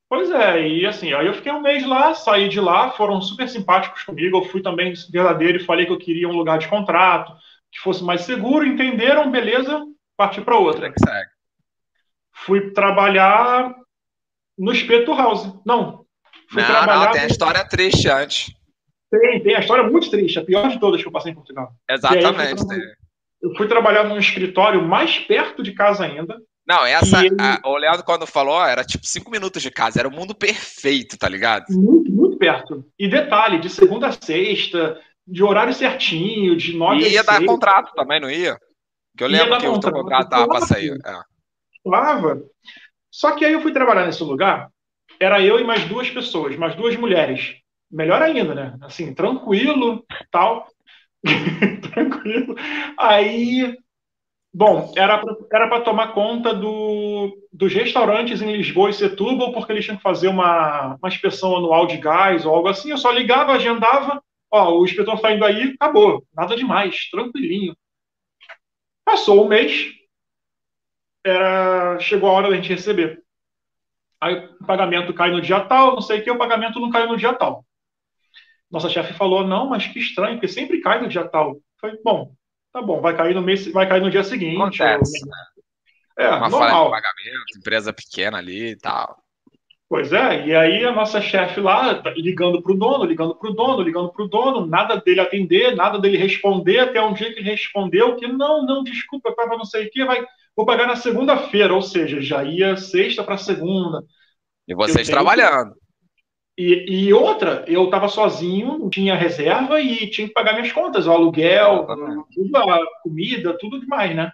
Pois é, e assim, aí eu fiquei um mês lá, saí de lá, foram super simpáticos comigo, eu fui também verdadeiro e falei que eu queria um lugar de contrato, que fosse mais seguro, entenderam, beleza, parti para outra. Fui trabalhar no Espeto House. Não, fui não, trabalhar... Não, tem a história triste antes. Tem, tem a história muito triste, a pior de todas que eu passei em Portugal. Exatamente. Eu fui trabalhar num escritório mais perto de casa ainda, não, essa. Ele... A, o Leandro, quando falou, era tipo cinco minutos de casa, era o mundo perfeito, tá ligado? Muito, muito perto. E detalhe, de segunda a sexta, de horário certinho, de nove E ia dar contrato também, não ia? Que eu lembro que o teu contrato tava pra sair. É. Falava. Só que aí eu fui trabalhar nesse lugar, era eu e mais duas pessoas, mais duas mulheres. Melhor ainda, né? Assim, tranquilo, tal. tranquilo. Aí Bom, era para tomar conta do, dos restaurantes em Lisboa e Setúbal, porque eles tinham que fazer uma, uma inspeção anual de gás ou algo assim. Eu só ligava, agendava, ó, o inspetor está indo aí, acabou. Nada demais, tranquilinho. Passou um mês, era, chegou a hora da gente receber. Aí o pagamento cai no dia tal, não sei o que, o pagamento não caiu no dia tal. Nossa chefe falou, não, mas que estranho, porque sempre cai no dia tal. Foi, bom, Tá bom, vai cair no mês, vai cair no dia seguinte. Acontece. Ou... Né? É, Uma normal. falha de pagamento, empresa pequena ali e tal. Pois é, e aí a nossa chefe lá ligando para o dono, ligando para o dono, ligando para o dono, nada dele atender, nada dele responder, até um dia que ele respondeu que não, não, desculpa, para não sei o que, vai, vou pagar na segunda-feira, ou seja, já ia sexta para segunda. E vocês trabalhando. E, e, outra, eu estava sozinho, não tinha reserva e tinha que pagar minhas contas, o aluguel, tudo, a comida, tudo demais, né?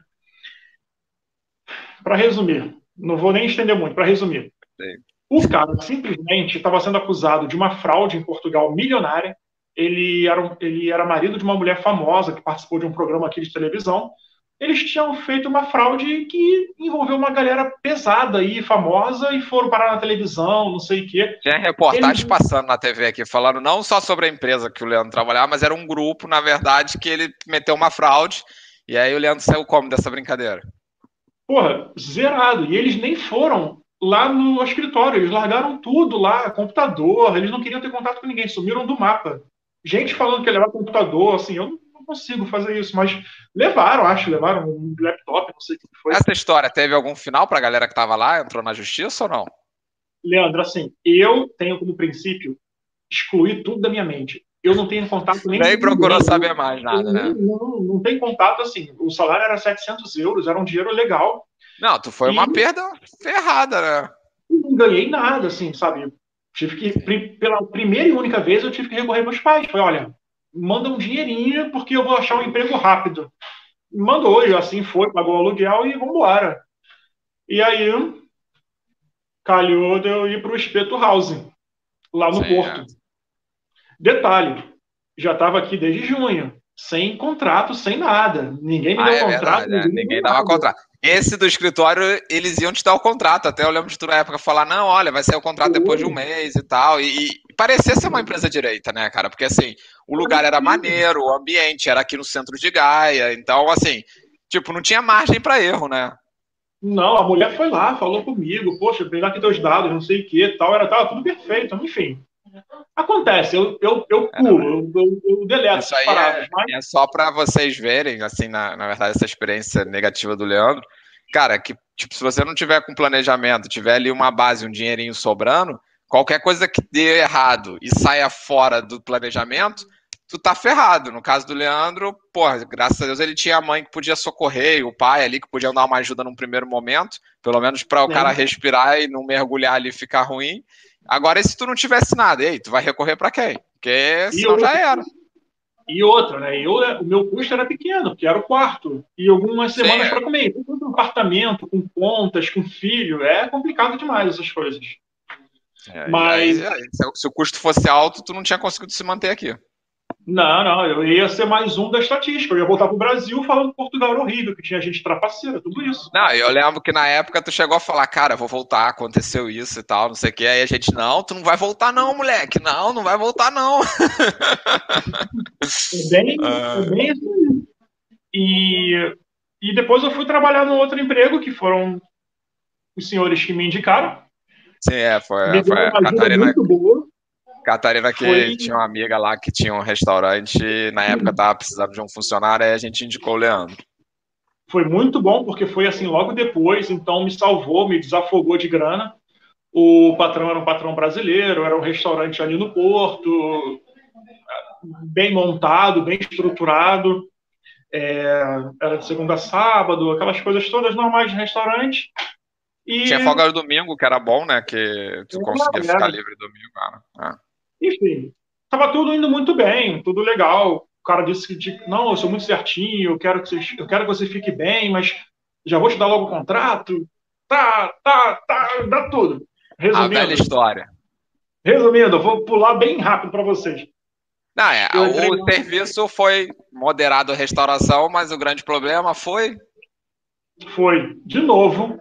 Para resumir, não vou nem estender muito, para resumir. Sim. O cara simplesmente estava sendo acusado de uma fraude em Portugal milionária. Ele era, ele era marido de uma mulher famosa que participou de um programa aqui de televisão eles tinham feito uma fraude que envolveu uma galera pesada e famosa e foram parar na televisão, não sei o quê. Tinha reportagem eles... passando na TV aqui, falando não só sobre a empresa que o Leandro trabalhava, mas era um grupo, na verdade, que ele meteu uma fraude. E aí o Leandro saiu como dessa brincadeira? Porra, zerado. E eles nem foram lá no escritório, eles largaram tudo lá, computador, eles não queriam ter contato com ninguém, sumiram do mapa. Gente falando que ia levar computador, assim, eu consigo fazer isso, mas levaram, acho, levaram um laptop, não sei o que foi. Essa história teve algum final para a galera que estava lá, entrou na justiça ou não? Leandro, assim, eu tenho como princípio excluir tudo da minha mente. Eu não tenho contato nem. Nem procurou saber mais nada, né? Não, não tem contato assim. O salário era 700 euros, era um dinheiro legal. Não, tu foi e... uma perda ferrada, né? Não ganhei nada, assim, sabe? Tive que, pela primeira e única vez, eu tive que recorrer aos meus pais. Foi, olha, manda um dinheirinho porque eu vou achar um emprego rápido. Mandou, e assim foi, pagou o aluguel e vamos embora. E aí, calhou de eu ir para o Espeto House, lá no Porto. É. Detalhe, já estava aqui desde junho, sem contrato, sem nada. Ninguém me ah, deu é contrato. Verdade, é. ninguém, ninguém dava contrato. Esse do escritório, eles iam te dar o contrato. Até eu lembro de tu na época falar: não, olha, vai ser o contrato depois de um mês e tal. E, e parecia ser uma empresa direita, né, cara? Porque assim, o lugar era maneiro, o ambiente era aqui no centro de Gaia. Então, assim, tipo, não tinha margem para erro, né? Não, a mulher foi lá, falou comigo, poxa, vem aqui teus dados, não sei o que, tal, era tava tudo perfeito, enfim. Acontece, eu, eu, eu é, pulo, eu, eu, eu deleto Isso aí paradas, é, mas... é só para vocês verem, assim, na, na verdade, essa experiência negativa do Leandro. Cara, que tipo, se você não tiver com planejamento, tiver ali uma base, um dinheirinho sobrando, qualquer coisa que dê errado e saia fora do planejamento, tu tá ferrado. No caso do Leandro, porra, graças a Deus ele tinha a mãe que podia socorrer, e o pai ali que podia dar uma ajuda num primeiro momento, pelo menos para o é. cara respirar e não mergulhar ali e ficar ruim. Agora, se tu não tivesse nada, aí, tu vai recorrer para quem? Porque senão já era. E outra, né? Eu, o meu custo era pequeno, porque era o quarto. E algumas semanas para comer. Tudo um apartamento, com contas, com filho. É complicado demais essas coisas. É, Mas. Aí, se o custo fosse alto, tu não tinha conseguido se manter aqui. Não, não, eu ia ser mais um da estatística. Eu ia voltar para o Brasil falando que Portugal era horrível, que tinha gente trapaceira, tudo isso. Não, eu lembro que na época tu chegou a falar, cara, vou voltar, aconteceu isso e tal, não sei o que. Aí a gente, não, tu não vai voltar, não, moleque. Não, não vai voltar, não. É bem, é bem assim. E, e depois eu fui trabalhar no outro emprego, que foram os senhores que me indicaram. Sim, é, foi, foi a Catarina. Catarina que Foi... tinha uma amiga lá que tinha um restaurante, na época tava precisando de um funcionário, aí a gente indicou o Leandro. Foi muito bom, porque foi assim logo depois, então me salvou, me desafogou de grana. O patrão era um patrão brasileiro, era um restaurante ali no Porto, bem montado, bem estruturado. É, era de segunda a sábado, aquelas coisas todas normais de restaurante. E... Tinha folga no domingo, que era bom, né? Que tu conseguia ficar livre domingo. Ah. Enfim, estava tudo indo muito bem, tudo legal. O cara disse que, não, eu sou muito certinho, eu quero que você, eu quero que você fique bem, mas já vou te dar logo o contrato. Tá, tá, tá, dá tudo. Resumindo, a velha história. Resumindo, eu vou pular bem rápido para vocês. Não, é, o serviço foi moderado a restauração, mas o grande problema foi. Foi, de novo,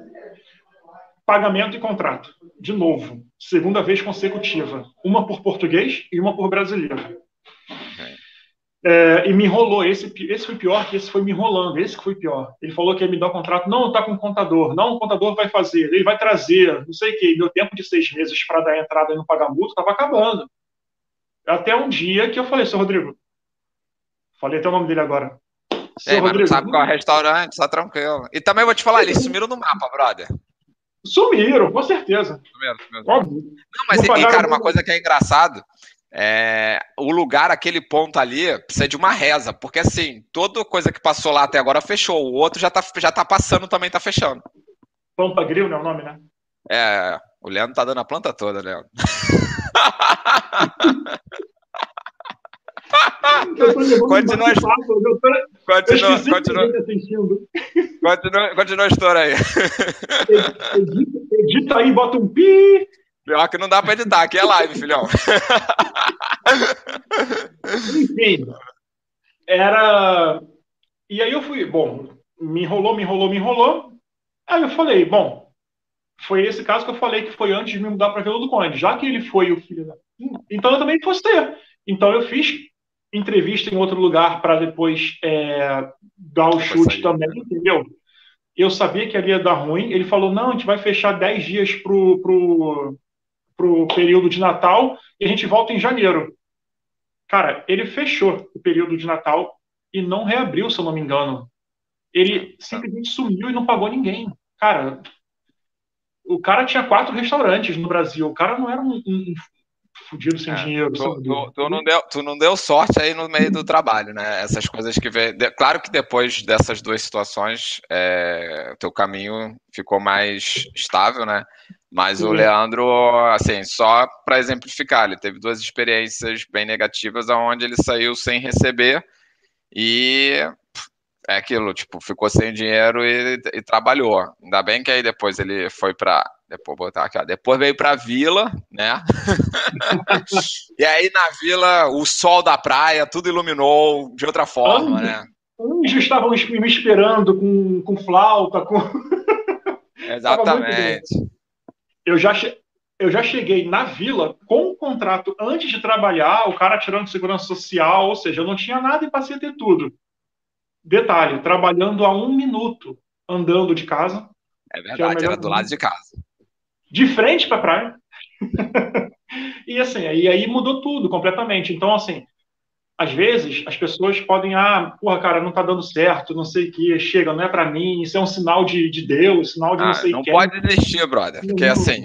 pagamento e contrato. De novo segunda vez consecutiva, uma por português e uma por brasileiro. É, e me enrolou. Esse, esse foi pior que esse foi me enrolando. Esse que foi pior. Ele falou que ia me dar o um contrato. Não, está com o contador. Não, o contador vai fazer. Ele vai trazer. Não sei o que. Meu tempo de seis meses para dar entrada e não pagar multa estava acabando. Até um dia que eu falei, seu Rodrigo. Falei até o nome dele agora. Seu Ei, Rodrigo. sabe qual é o restaurante? Tá tranquilo. E também vou te falar, eles sumiram no mapa, brother. Sumiram, com certeza. Sumiram, sumiram. Óbvio. Não, mas, e, cara, uma coisa que é engraçado, é, o lugar, aquele ponto ali, precisa de uma reza, porque assim, toda coisa que passou lá até agora fechou, o outro já tá, já tá passando também, tá fechando. Pampa Grill, não é o nome, né? É, O Leandro tá dando a planta toda, Leandro. continua, continua, continua, continua, continua a história aí. Edita, edita aí, bota um pi. Pior que não dá para editar, aqui é live, filhão. Enfim, era. E aí eu fui, bom, me enrolou, me enrolou, me enrolou. Aí eu falei, bom, foi esse caso que eu falei que foi antes de me mudar para Vila do Conde. Já que ele foi o filho da. Então eu também fosse ter. Então eu fiz entrevista em outro lugar para depois é, dar o chute também, entendeu? Eu sabia que ali ia dar ruim. Ele falou: não, a gente vai fechar 10 dias pro, pro, pro período de Natal e a gente volta em janeiro. Cara, ele fechou o período de Natal e não reabriu, se eu não me engano. Ele simplesmente sumiu e não pagou ninguém. Cara, o cara tinha quatro restaurantes no Brasil. O cara não era um, um, fudido sem é, dinheiro. Tu, tu, tu, não deu, tu não deu sorte aí no meio do trabalho, né? Essas coisas que vem. Claro que depois dessas duas situações, é, teu caminho ficou mais estável, né? Mas Sim. o Leandro, assim, só para exemplificar, ele teve duas experiências bem negativas, onde ele saiu sem receber e é aquilo, tipo, ficou sem dinheiro e, e trabalhou. Ainda bem que aí depois ele foi para depois botar aqui, ó. Depois veio para a vila, né? e aí na vila o sol da praia tudo iluminou de outra forma, né? Anjos estavam me esperando com, com flauta, com Exatamente. eu já eu já cheguei na vila com o contrato antes de trabalhar, o cara tirando segurança social, ou seja, eu não tinha nada e passei a ter tudo. Detalhe, trabalhando a um minuto andando de casa. É verdade, é era do lado de casa de frente para a praia. e assim, e aí mudou tudo completamente. Então, assim, às vezes as pessoas podem, ah, porra, cara, não tá dando certo, não sei o que, chega, não é para mim, isso é um sinal de, de Deus, sinal de ah, não sei o que. Não pode desistir, brother, porque assim,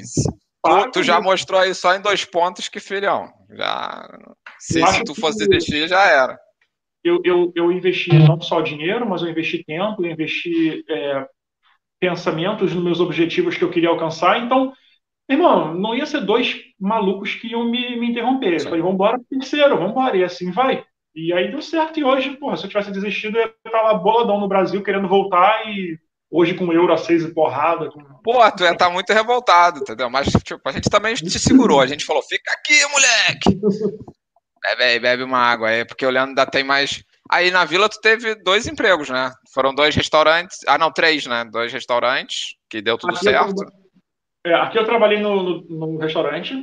tu, tu, já mostrou aí só em dois pontos que, filhão, já, se, se tu fosse desistir, já era. Eu, eu, eu investi não só dinheiro, mas eu investi tempo, eu investi é, pensamentos nos meus objetivos que eu queria alcançar. Então, irmão, não ia ser dois malucos que iam me, me interromper. Eu falei, vambora, terceiro, vambora, e assim vai. E aí deu certo. E hoje, porra, se eu tivesse desistido, eu ia estar lá boladão no Brasil, querendo voltar e hoje com euro a seis e porrada. Com... Pô, tu ia estar muito revoltado, entendeu? Mas tipo, a gente também te segurou. A gente falou, fica aqui, moleque! Bebe aí, bebe uma água aí, porque o Leandro ainda tem mais Aí na vila tu teve dois empregos, né? Foram dois restaurantes. Ah, não, três, né? Dois restaurantes, que deu tudo aqui certo. Eu, é, aqui eu trabalhei no, no, no restaurante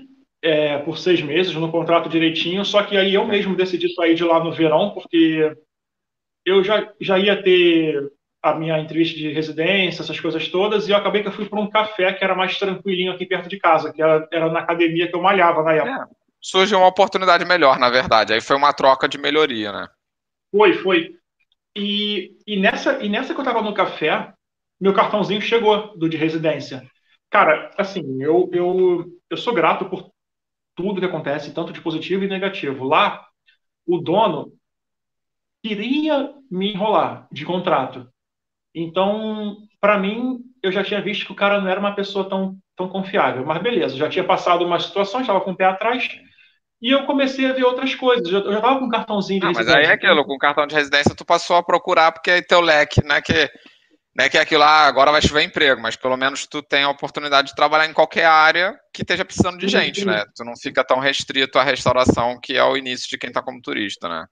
é, por seis meses, no contrato direitinho, só que aí eu mesmo decidi sair de lá no verão, porque eu já, já ia ter a minha entrevista de residência, essas coisas todas, e eu acabei que eu fui para um café que era mais tranquilinho aqui perto de casa, que era, era na academia que eu malhava na época. É, surgiu uma oportunidade melhor, na verdade. Aí foi uma troca de melhoria, né? Foi, foi. E, e, nessa, e nessa que eu tava no café, meu cartãozinho chegou do de residência. Cara, assim, eu, eu, eu sou grato por tudo que acontece, tanto de positivo e negativo. Lá, o dono queria me enrolar de contrato. Então, para mim, eu já tinha visto que o cara não era uma pessoa tão, tão confiável. Mas beleza, já tinha passado uma situação, estava com o pé atrás. E eu comecei a ver outras coisas. Eu já estava com cartãozinho de ah, residência. Mas aí é aquilo, com cartão de residência tu passou a procurar, porque é teu leque, né? Que, né, que é aquilo lá, ah, agora vai chover emprego, mas pelo menos tu tem a oportunidade de trabalhar em qualquer área que esteja precisando de gente, né? Tu não fica tão restrito à restauração, que é o início de quem está como turista, né?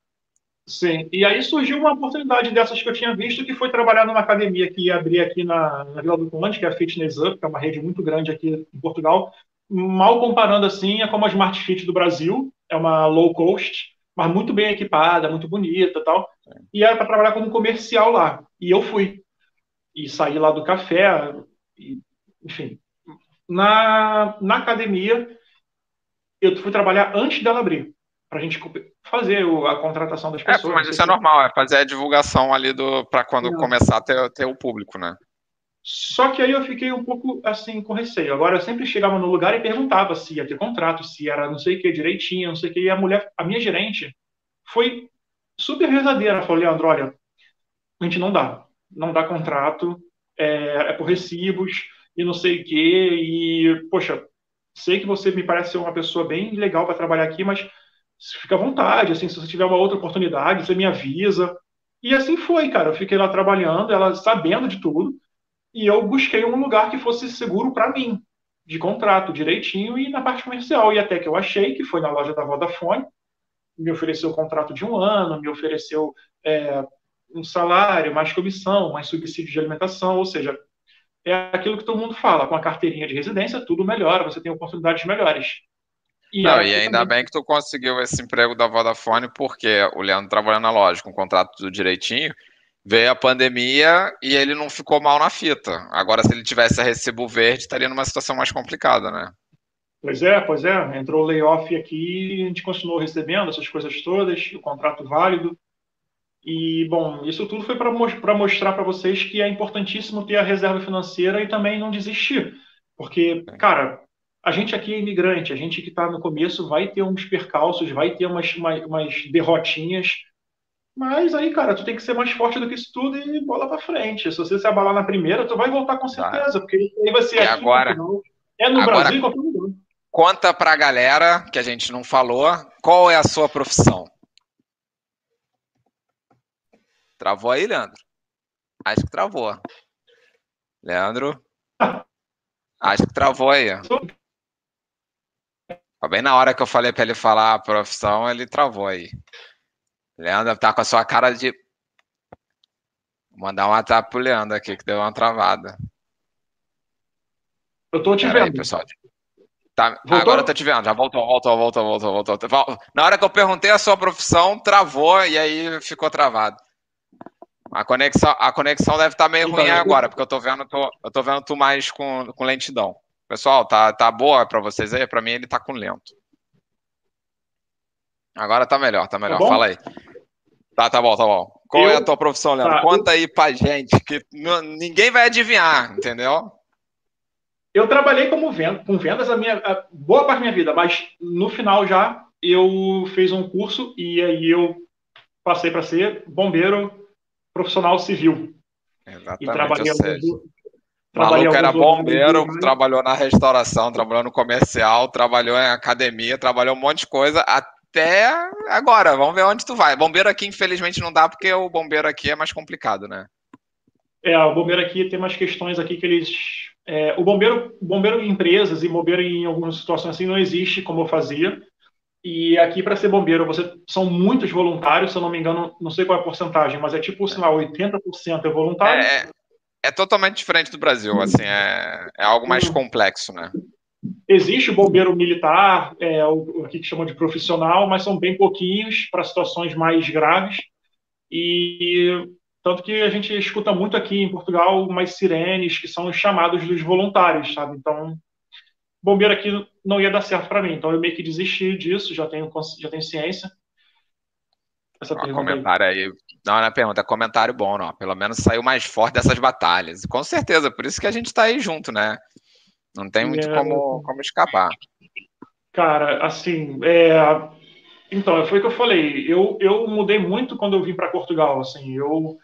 Sim, e aí surgiu uma oportunidade dessas que eu tinha visto, que foi trabalhar numa academia que ia abrir aqui na, na Vila do Conde, que é a Fitness Up, que é uma rede muito grande aqui em Portugal, mal comparando assim, é como a Smart Fit do Brasil, é uma low cost, mas muito bem equipada, muito bonita tal. E era para trabalhar como comercial lá. E eu fui. E saí lá do café, e, enfim. Na, na academia, eu fui trabalhar antes dela abrir, para a gente fazer a contratação das pessoas. É, mas isso é normal, é fazer a divulgação ali para quando começar a ter, ter o público, né? Só que aí eu fiquei um pouco assim com receio. Agora eu sempre chegava no lugar e perguntava se ia ter contrato, se era não sei o que direitinho, não sei o que. E a mulher, a minha gerente, foi super verdadeira. Falou, Leandro, olha, a gente não dá, não dá contrato, é, é por recibos e não sei o que. E poxa, sei que você me parece ser uma pessoa bem legal para trabalhar aqui, mas fica à vontade, assim, se você tiver uma outra oportunidade, você me avisa. E assim foi, cara. Eu fiquei lá trabalhando, ela sabendo de tudo, e eu busquei um lugar que fosse seguro para mim, de contrato direitinho e na parte comercial. E até que eu achei, que foi na loja da Vodafone, me ofereceu um contrato de um ano, me ofereceu é, um salário, mais comissão, mais subsídio de alimentação, ou seja, é aquilo que todo mundo fala, com a carteirinha de residência, tudo melhora, você tem oportunidades melhores. E, Não, e ainda também... bem que tu conseguiu esse emprego da Vodafone, porque o Leandro trabalhando na loja com o contrato tudo direitinho, veio a pandemia e ele não ficou mal na fita. Agora, se ele tivesse a recibo verde, estaria numa situação mais complicada, né? Pois é, pois é. Entrou o layoff aqui, a gente continuou recebendo essas coisas todas, o contrato válido. E, bom, isso tudo foi para mostrar para vocês que é importantíssimo ter a reserva financeira e também não desistir. Porque, cara, a gente aqui é imigrante, a gente que está no começo vai ter uns percalços, vai ter umas, umas, derrotinhas. Mas aí, cara, tu tem que ser mais forte do que isso tudo e bola para frente. Se você se abalar na primeira, tu vai voltar com certeza, porque aí vai ser e aqui, agora, é no agora, Brasil, qualquer lugar. Conta pra galera que a gente não falou, qual é a sua profissão? Travou aí, Leandro? Acho que travou. Leandro? Acho que travou aí. Bem na hora que eu falei para ele falar a profissão, ele travou aí. Leandro tá com a sua cara de. Vou mandar um WhatsApp pro Leandro aqui, que deu uma travada. Eu tô te Pera vendo. Aí, pessoal. Tá, agora eu tô te vendo, já voltou, voltou, voltou, voltou, voltou. Na hora que eu perguntei a sua profissão, travou e aí ficou travado. A conexão, a conexão deve estar tá meio ruim agora, porque eu tô vendo, tô, eu tô vendo tu mais com, com lentidão. Pessoal, tá, tá boa para vocês aí? Para mim ele tá com lento. Agora tá melhor, tá melhor. Tá Fala aí. Tá, tá bom, tá bom. Qual eu... é a tua profissão, Leandro? Tá, Conta aí pra gente, que ninguém vai adivinhar, entendeu? Eu trabalhei como venda, com vendas a minha a boa parte da minha vida, mas no final já eu fiz um curso e aí eu passei para ser bombeiro profissional civil. Exatamente, e trabalhei alguns, maluco era bombeiro, trabalhou na restauração, trabalhou no comercial, trabalhou em academia, trabalhou um monte de coisa, até agora. Vamos ver onde tu vai. Bombeiro aqui, infelizmente, não dá, porque o bombeiro aqui é mais complicado, né? É, o bombeiro aqui tem umas questões aqui que eles. É, o bombeiro, bombeiro em empresas e bombeiro em algumas situações assim não existe como eu fazia. E aqui, para ser bombeiro, você são muitos voluntários, se eu não me engano, não sei qual é a porcentagem, mas é tipo, sei lá, 80% é voluntário. É, é totalmente diferente do Brasil, assim, é, é algo mais complexo, né? Existe o bombeiro militar, é, o, o que chamam de profissional, mas são bem pouquinhos para situações mais graves. E tanto que a gente escuta muito aqui em Portugal umas sirenes que são os chamados dos voluntários, sabe? Então, bombeiro aqui não ia dar certo para mim. Então eu meio que desisti disso, já tenho, já tenho ciência. Essa um comentário aí. aí. Não, não é pergunta, é comentário bom, não. Pelo menos saiu mais forte dessas batalhas. Com certeza, por isso que a gente tá aí junto, né? Não tem muito é... como, como escapar. Cara, assim, é... então, foi o que eu falei. Eu, eu mudei muito quando eu vim para Portugal. Assim, eu,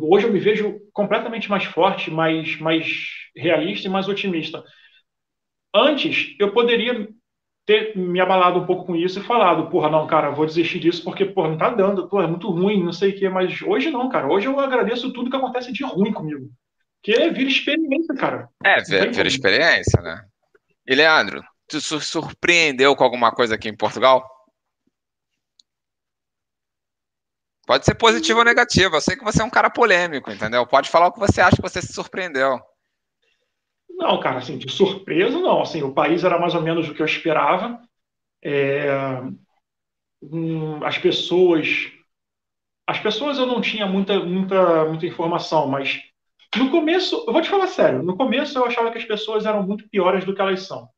hoje eu me vejo completamente mais forte, mais, mais realista e mais otimista. Antes, eu poderia ter me abalado um pouco com isso e falado, porra, não, cara, vou desistir disso porque, porra, não tá dando, porra, é muito ruim, não sei o quê, mas hoje não, cara. Hoje eu agradeço tudo que acontece de ruim comigo. Porque vira experiência, cara. É, vira, vira experiência, né? E, Leandro, tu se surpreendeu com alguma coisa aqui em Portugal? Pode ser positivo ou negativo. Eu sei que você é um cara polêmico, entendeu? Pode falar o que você acha que você se surpreendeu. Não, cara, assim, de surpresa, não. Assim, o país era mais ou menos o que eu esperava. É, hum, as pessoas. As pessoas eu não tinha muita, muita, muita informação, mas no começo, eu vou te falar sério, no começo eu achava que as pessoas eram muito piores do que elas são.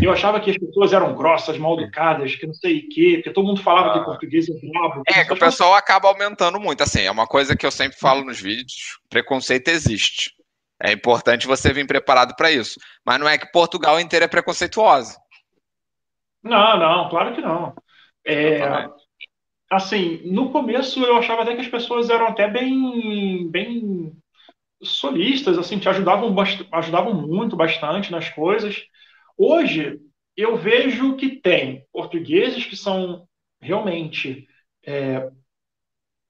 Eu achava que as pessoas eram grossas, mal educadas, que não sei o quê, porque todo mundo falava ah. que português é brabo. É, que o pessoal acaba aumentando muito. Assim, é uma coisa que eu sempre falo nos vídeos: preconceito existe. É importante você vir preparado para isso. Mas não é que Portugal inteira é preconceituosa. Não, não, claro que não. É, assim, no começo eu achava até que as pessoas eram até bem, bem solistas, assim, te ajudavam, ajudavam muito, bastante nas coisas. Hoje, eu vejo que tem portugueses que são realmente é,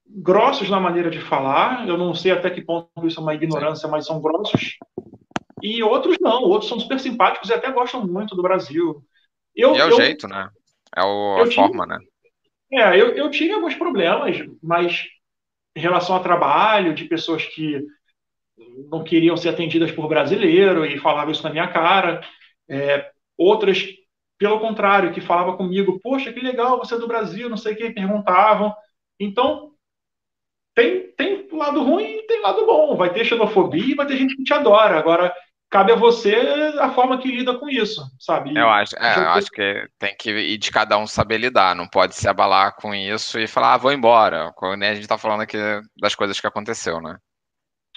grossos na maneira de falar. Eu não sei até que ponto isso é uma ignorância, mas são grossos. E outros não, outros são super simpáticos e até gostam muito do Brasil. Eu, e é o eu, jeito, né? É o, a forma, né? É, eu, eu tive alguns problemas, mas em relação ao trabalho, de pessoas que não queriam ser atendidas por brasileiro e falavam isso na minha cara. É, outras, pelo contrário, que falavam comigo, poxa, que legal, você é do Brasil, não sei o que, perguntavam. Então, tem, tem lado ruim e tem lado bom. Vai ter xenofobia e vai ter gente que te adora. Agora, cabe a você a forma que lida com isso, sabe? Eu acho, é, eu acho que tem que ir de cada um saber lidar, não pode se abalar com isso e falar, ah, vou embora. Quando a gente tá falando aqui das coisas que aconteceu, né?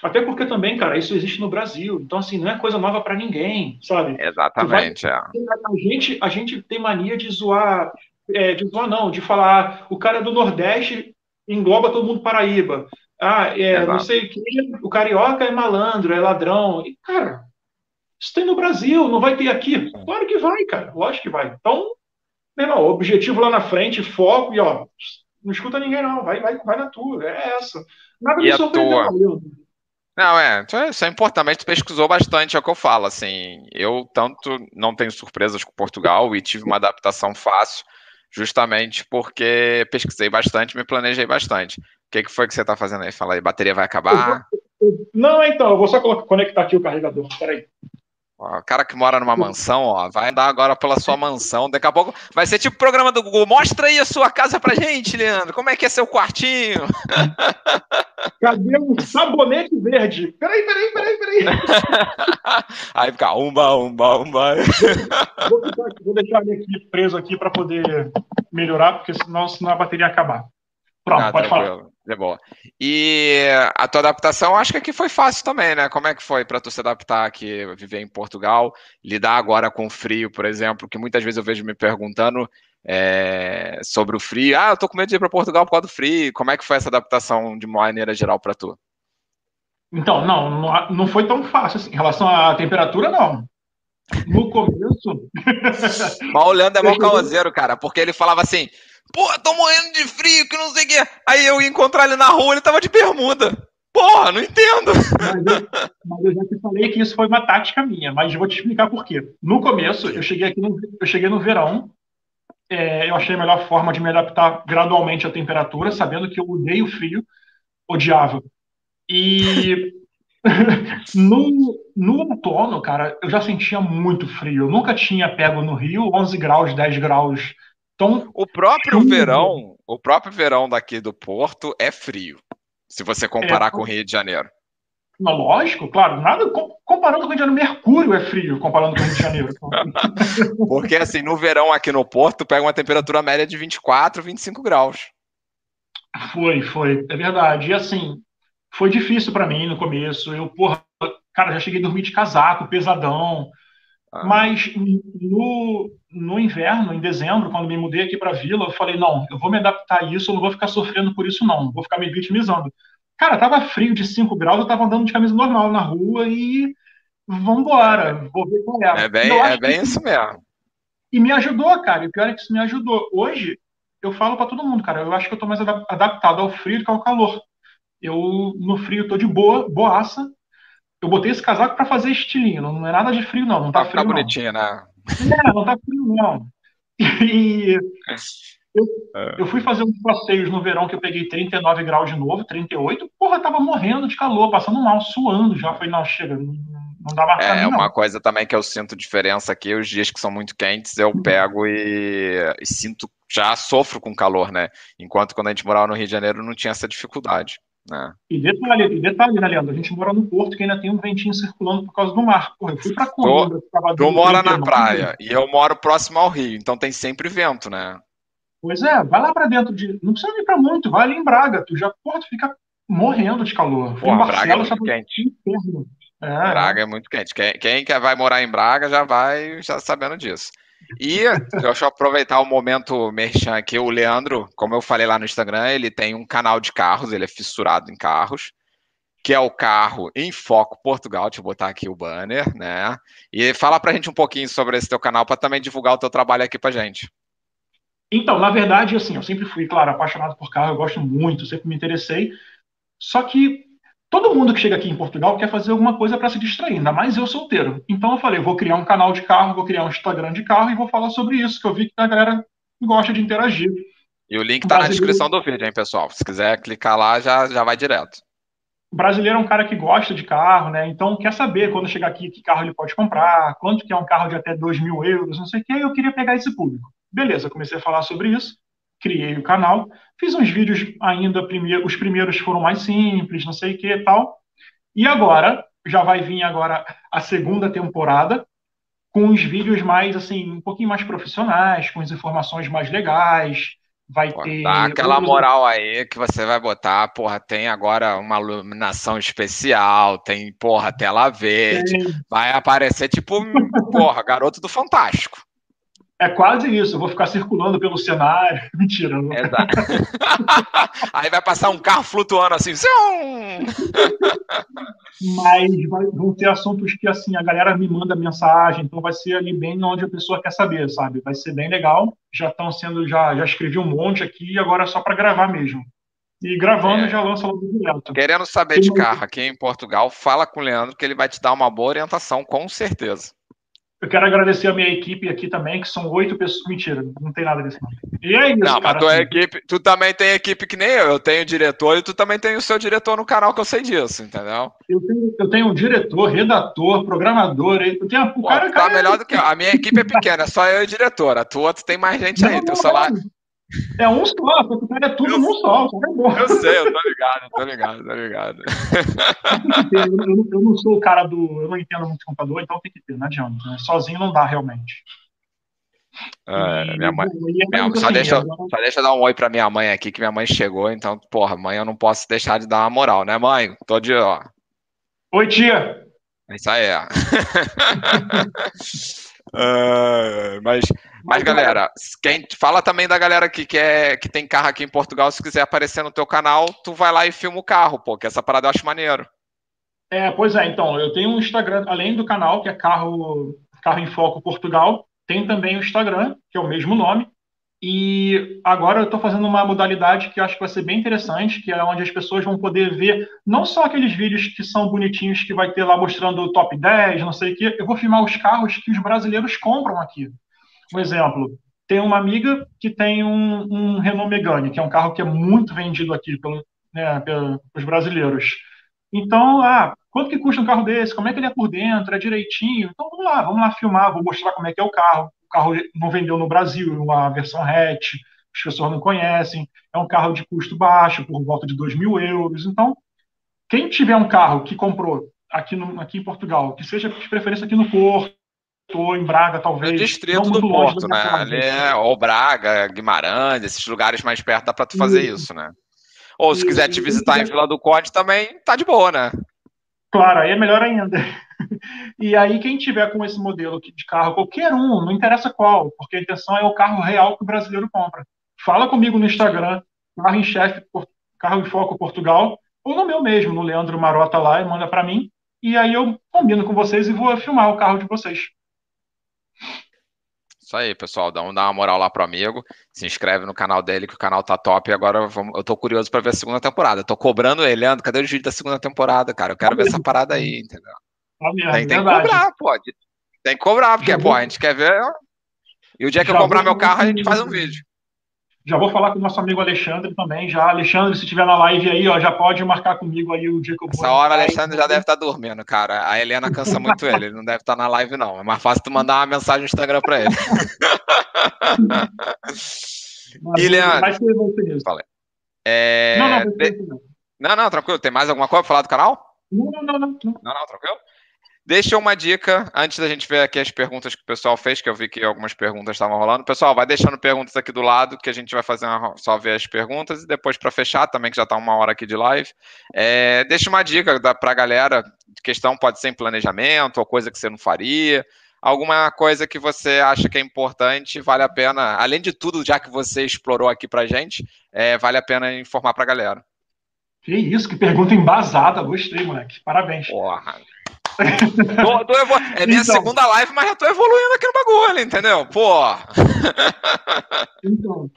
Até porque também, cara, isso existe no Brasil. Então, assim, não é coisa nova para ninguém, sabe? Exatamente, vai... é. A gente, a gente tem mania de zoar, é, de zoar não, de falar, o cara é do Nordeste engloba todo mundo Paraíba. Ah, é, não sei o que, o carioca é malandro, é ladrão. E, cara, isso tem no Brasil, não vai ter aqui? Claro que vai, cara, lógico que vai. Então, meu irmão, objetivo lá na frente, foco e, ó, não escuta ninguém não, vai, vai, vai na tua, é essa. Nada me surpreendeu. Não, é, isso é importante, mas tu pesquisou bastante, é o que eu falo, assim, eu tanto não tenho surpresas com Portugal e tive uma adaptação fácil, justamente porque pesquisei bastante, me planejei bastante. O que, que foi que você está fazendo aí? Fala aí, bateria vai acabar? Não, então, eu vou só conectar aqui o carregador, peraí. O cara que mora numa mansão, ó, vai andar agora pela sua mansão. Daqui a pouco vai ser tipo o programa do Google. Mostra aí a sua casa pra gente, Leandro. Como é que é seu quartinho? Cadê um sabonete verde? Peraí, peraí, peraí, peraí. Aí fica umba, umba, umba. Vou, vou deixar ele aqui preso aqui para poder melhorar, porque senão, senão a bateria acabar. Pronto, ah, pode tranquilo. falar. É boa. E a tua adaptação, acho que aqui foi fácil também, né? Como é que foi para tu se adaptar aqui, viver em Portugal, lidar agora com o frio, por exemplo, que muitas vezes eu vejo me perguntando é, sobre o frio. Ah, eu tô com medo de ir para Portugal por causa do frio. Como é que foi essa adaptação de maneira geral para tu? Então, não, não, foi tão fácil assim. Em relação à temperatura, não. No começo. Mas o Leandro é mal causeiro, cara, porque ele falava assim: Porra, tô morrendo de frio, que não sei o quê. Aí eu ia encontrar ele na rua, ele tava de bermuda. Porra, não entendo. Mas eu, mas eu já te falei que isso foi uma tática minha, mas vou te explicar por quê. No começo, eu cheguei aqui no, eu cheguei no verão, é, eu achei a melhor forma de me adaptar gradualmente à temperatura, sabendo que eu odeio frio, odiava. E no, no outono, cara, eu já sentia muito frio. Eu nunca tinha pego no Rio 11 graus, 10 graus então, o próprio verão, o próprio verão daqui do Porto é frio, se você comparar é, com o Rio de Janeiro. Não, lógico, claro, nada comparando com o Rio de Janeiro, Mercúrio é frio comparando com o Rio de Janeiro. Porque assim, no verão aqui no Porto, pega uma temperatura média de 24, 25 graus. Foi, foi, é verdade. E assim, foi difícil para mim no começo. Eu, porra, cara, já cheguei a dormir de casaco, pesadão. Ah. Mas no, no inverno, em dezembro, quando me mudei aqui para a vila, eu falei: não, eu vou me adaptar a isso, eu não vou ficar sofrendo por isso, não, vou ficar me vitimizando. Cara, tava frio de 5 graus, eu tava andando de camisa normal na rua e vambora, vou ver qual é. É bem, é bem que... isso mesmo. E me ajudou, cara, e o pior é que isso me ajudou. Hoje, eu falo para todo mundo, cara, eu acho que eu tô mais adaptado ao frio do que ao calor. Eu, no frio, tô de boa, boaça, eu botei esse casaco para fazer estilinho, não, é nada de frio, não. Não tá, tá frio. Tá bonitinho, não. né? É, não tá frio, não. E eu, é. eu, fui fazer uns passeios no verão que eu peguei 39 graus de novo, 38. Porra, tava morrendo de calor, passando mal, suando já. Falei, não, chega, não, não dá mais É, mim, uma coisa também que eu sinto diferença aqui, os dias que são muito quentes, eu uhum. pego e, e sinto, já sofro com calor, né? Enquanto quando a gente morava no Rio de Janeiro não tinha essa dificuldade. Né? E detalhe, e detalhe, né, Leandro? A gente mora no Porto que ainda tem um ventinho circulando por causa do mar. Porra, eu fui pra Coimbra. Tu, tu mora na praia e eu moro próximo ao rio, então tem sempre vento, né? Pois é, vai lá pra dentro de. Não precisa ir pra muito, vai ali em Braga. Tu já, porra, tu fica morrendo de calor. Porra, Braga é muito quente. É, Braga é muito quente. Quem, quem vai morar em Braga já vai já sabendo disso. E eu aproveitar o momento merchan aqui. O Leandro, como eu falei lá no Instagram, ele tem um canal de carros, ele é fissurado em carros. que é o carro em Foco Portugal. Deixa eu botar aqui o banner, né? E fala para a gente um pouquinho sobre esse teu canal para também divulgar o teu trabalho aqui para gente. Então, na verdade, assim, eu sempre fui, claro, apaixonado por carro, eu gosto muito, sempre me interessei. Só que todo mundo que chega aqui em Portugal quer fazer alguma coisa para se distrair, ainda mais eu solteiro. Então eu falei, vou criar um canal de carro, vou criar um Instagram de carro e vou falar sobre isso, que eu vi que a galera gosta de interagir. E o link está na descrição do vídeo, hein, pessoal? Se quiser clicar lá, já, já vai direto. O brasileiro é um cara que gosta de carro, né? Então quer saber quando chegar aqui que carro ele pode comprar, quanto que é um carro de até 2 mil euros, não sei o que. Eu queria pegar esse público. Beleza, comecei a falar sobre isso, criei o canal, fiz uns vídeos ainda, primeiro, os primeiros foram mais simples, não sei o que e tal. E agora, já vai vir agora a segunda temporada, com os vídeos mais, assim, um pouquinho mais profissionais, com as informações mais legais, vai Pô, ter. Dá aquela moral aí que você vai botar, porra, tem agora uma iluminação especial, tem, porra, tela verde, tem. vai aparecer tipo, porra, garoto do Fantástico. É quase isso, eu vou ficar circulando pelo cenário. Mentira. Não. Exato. Aí vai passar um carro flutuando assim. Mas vão ter assuntos que assim a galera me manda mensagem, então vai ser ali bem onde a pessoa quer saber, sabe? Vai ser bem legal. Já estão sendo, já, já escrevi um monte aqui, agora é só para gravar mesmo. E gravando é. já lança logo direto. Querendo saber de carro aqui em Portugal, fala com o Leandro que ele vai te dar uma boa orientação, com certeza. Eu quero agradecer a minha equipe aqui também, que são oito pessoas. Mentira, não tem nada disso. Não. E é isso, não, cara. Mas tua assim. equipe, tu também tem equipe que nem eu. Eu tenho diretor e tu também tem o seu diretor no canal, que eu sei disso, entendeu? Eu tenho, eu tenho um diretor, redator, programador. Eu tenho, o Pô, cara, tá cara, melhor do que eu. A minha equipe é pequena, só eu e o diretor. A tua, tu tem mais gente não, aí. Não, teu celular. É um só, cara é tudo eu, num só. É eu sei, eu tô ligado, tô ligado, tô ligado. Eu, eu, eu, não sou o cara do. Eu não entendo muito computador, então tem que ter, não adianta. Né? Sozinho não dá realmente. É, minha mãe, minha, só, deixa, só deixa eu dar um oi pra minha mãe aqui, que minha mãe chegou, então, porra, mãe, eu não posso deixar de dar uma moral, né, mãe? Tô de, ó. Oi, tia! Isso aí é. uh, mas mas, galera, quem fala também da galera que, quer, que tem carro aqui em Portugal, se quiser aparecer no teu canal, tu vai lá e filma o carro, pô, que essa parada eu acho maneiro. É, pois é, então, eu tenho um Instagram, além do canal, que é Carro, carro em Foco Portugal, tem também o Instagram, que é o mesmo nome, e agora eu estou fazendo uma modalidade que eu acho que vai ser bem interessante, que é onde as pessoas vão poder ver não só aqueles vídeos que são bonitinhos, que vai ter lá mostrando o top 10, não sei o quê, eu vou filmar os carros que os brasileiros compram aqui. Um exemplo, tem uma amiga que tem um, um Renault Megane, que é um carro que é muito vendido aqui pelo, né, pelos brasileiros. Então, ah, quanto que custa um carro desse? Como é que ele é por dentro? É direitinho? Então, vamos lá, vamos lá filmar, vou mostrar como é que é o carro. O carro não vendeu no Brasil, uma versão hatch, as pessoas não conhecem. É um carro de custo baixo, por volta de 2 mil euros. Então, quem tiver um carro que comprou aqui, no, aqui em Portugal, que seja de preferência aqui no Porto, ou em Braga, talvez. No distrito do Porto, né? Ali é, ou Braga, Guimarães, esses lugares mais perto dá para tu fazer isso, isso né? Ou se quiser te visitar em Vila do Conde também, tá de boa, né? Claro, aí é melhor ainda. E aí, quem tiver com esse modelo de carro, qualquer um, não interessa qual, porque a intenção é o carro real que o brasileiro compra. Fala comigo no Instagram, carro em chefe, carro em foco Portugal, ou no meu mesmo, no Leandro Marota lá, e manda para mim. E aí eu combino com vocês e vou filmar o carro de vocês. Isso aí, pessoal. Dá, dá uma moral lá pro amigo. Se inscreve no canal dele, que o canal tá top. E agora vamos, eu tô curioso para ver a segunda temporada. Eu tô cobrando ele, Leandro. Cadê o vídeo da segunda temporada, cara? Eu quero ver essa parada aí, entendeu? tem, tem que cobrar, pô. Tem que cobrar, porque, pô, a gente quer ver. E o dia que eu comprar meu carro, a gente faz um vídeo. Já vou falar com o nosso amigo Alexandre também. Já, Alexandre, se tiver na live aí, ó, já pode marcar comigo aí o dia que eu vou. Essa hora, Alexandre já deve estar tá dormindo, cara. A Helena cansa muito ele, ele não deve estar tá na live, não. É mais fácil tu mandar uma mensagem no Instagram para ele. e, Leandro. Ser Falei. É... Não, não, não, não, tranquilo. Tem mais alguma coisa para falar do canal? Não, não, não, não. Não, não, tranquilo? Deixa uma dica antes da gente ver aqui as perguntas que o pessoal fez, que eu vi que algumas perguntas estavam rolando. Pessoal, vai deixando perguntas aqui do lado, que a gente vai fazer uma, só ver as perguntas e depois para fechar também, que já está uma hora aqui de live. É, deixa uma dica para a galera. Questão pode ser em planejamento ou coisa que você não faria. Alguma coisa que você acha que é importante, vale a pena, além de tudo, já que você explorou aqui para gente, é, vale a pena informar para a galera. Que isso, que pergunta embasada. Gostei, moleque. Parabéns. Porra. Tô, tô evolu... É minha então, segunda live, mas já tô evoluindo aqui no bagulho, entendeu? Pô. então,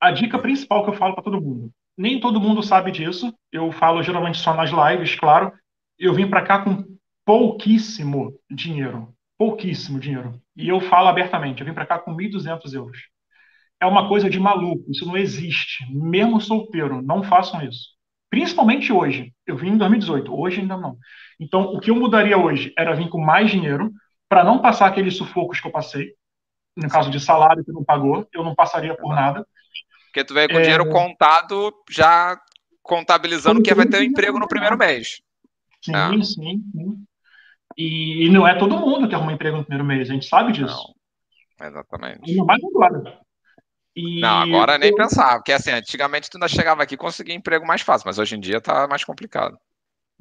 a dica principal que eu falo para todo mundo. Nem todo mundo sabe disso. Eu falo geralmente só nas lives, claro. Eu vim para cá com pouquíssimo dinheiro. Pouquíssimo dinheiro. E eu falo abertamente, eu vim para cá com 1.200 euros. É uma coisa de maluco, isso não existe. Mesmo solteiro, não façam isso. Principalmente hoje. Eu vim em 2018, hoje ainda não. Então, o que eu mudaria hoje era vir com mais dinheiro para não passar aqueles sufocos que eu passei. No caso de salário que não pagou, eu não passaria por nada. Porque tu veio com é... dinheiro contado, já contabilizando que vai ter um emprego no primeiro mês. Sim, é. sim, sim. E, e, não é todo mundo que arruma emprego no primeiro mês, a gente sabe disso. Não, exatamente. Ainda mais agora. E não, agora nem pensar, porque assim, antigamente tu ainda chegava aqui e conseguia emprego mais fácil, mas hoje em dia tá mais complicado.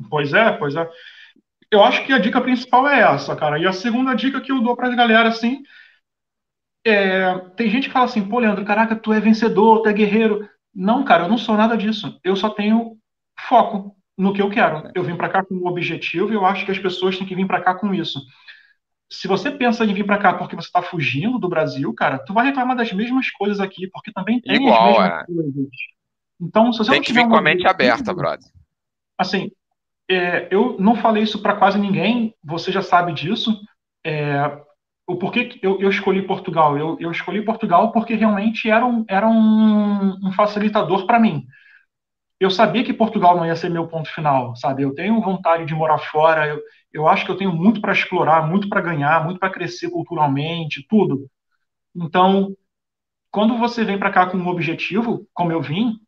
Pois é, pois é. Eu acho que a dica principal é essa, cara. E a segunda dica que eu dou pra galera, assim, é... tem gente que fala assim, pô, Leandro, caraca, tu é vencedor, tu é guerreiro. Não, cara, eu não sou nada disso. Eu só tenho foco no que eu quero. Eu vim para cá com um objetivo e eu acho que as pessoas têm que vir para cá com isso se você pensa em vir para cá porque você está fugindo do Brasil, cara, tu vai reclamar das mesmas coisas aqui, porque também tem Igual, as mesmas é. coisas. Então, se você tem que vir com a mente aberta, brother. Assim, é, eu não falei isso para quase ninguém, você já sabe disso. É, o porquê eu, eu escolhi Portugal? Eu, eu, escolhi Portugal porque realmente era um, era um, um facilitador para mim. Eu sabia que Portugal não ia ser meu ponto final, sabe? Eu tenho vontade de morar fora, eu, eu acho que eu tenho muito para explorar, muito para ganhar, muito para crescer culturalmente, tudo. Então, quando você vem para cá com um objetivo, como eu vim,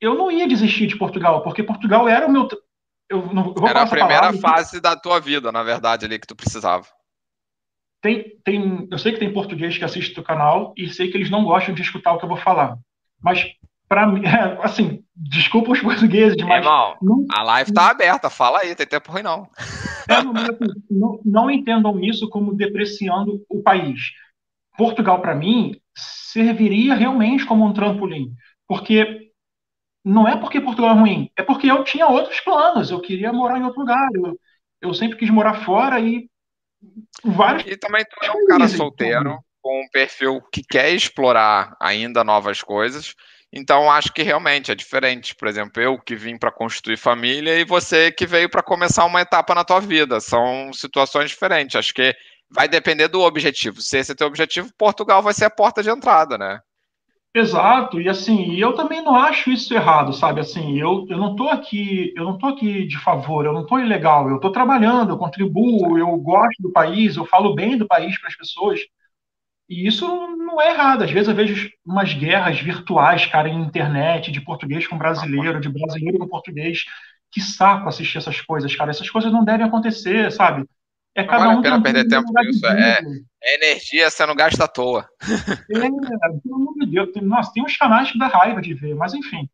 eu não ia desistir de Portugal, porque Portugal era o meu. Eu não, eu era a primeira fase da tua vida, na verdade, ali que tu precisava. Tem, tem, eu sei que tem português que assiste o canal e sei que eles não gostam de escutar o que eu vou falar. Mas para mim, é, assim, desculpa os portugueses, mas. Irmão, não, a live tá aberta, fala aí, tem tempo ruim não. Assim, não, não entendam isso como depreciando o país. Portugal, para mim, serviria realmente como um trampolim, porque não é porque Portugal é ruim, é porque eu tinha outros planos, eu queria morar em outro lugar, eu, eu sempre quis morar fora e vários. E também tu é um cara solteiro, com um perfil que quer explorar ainda novas coisas então, acho que realmente é diferente. Por exemplo, eu que vim para constituir família e você que veio para começar uma etapa na tua vida. São situações diferentes. Acho que vai depender do objetivo. Se esse é teu objetivo, Portugal vai ser a porta de entrada, né? Exato, e assim, eu também não acho isso errado, sabe? Assim, eu, eu não tô aqui, eu não tô aqui de favor, eu não tô ilegal, eu tô trabalhando, eu contribuo, eu gosto do país, eu falo bem do país para as pessoas. E isso não é errado. Às vezes eu vejo umas guerras virtuais, cara, em internet, de português com brasileiro, de brasileiro com português. Que saco assistir essas coisas, cara. Essas coisas não devem acontecer, sabe? É cada não vale um a pena perder tempo isso. É, é, energia sendo gasta à toa. É, pelo amor de Deus. Nossa, tem uns canais que dá raiva de ver, mas enfim.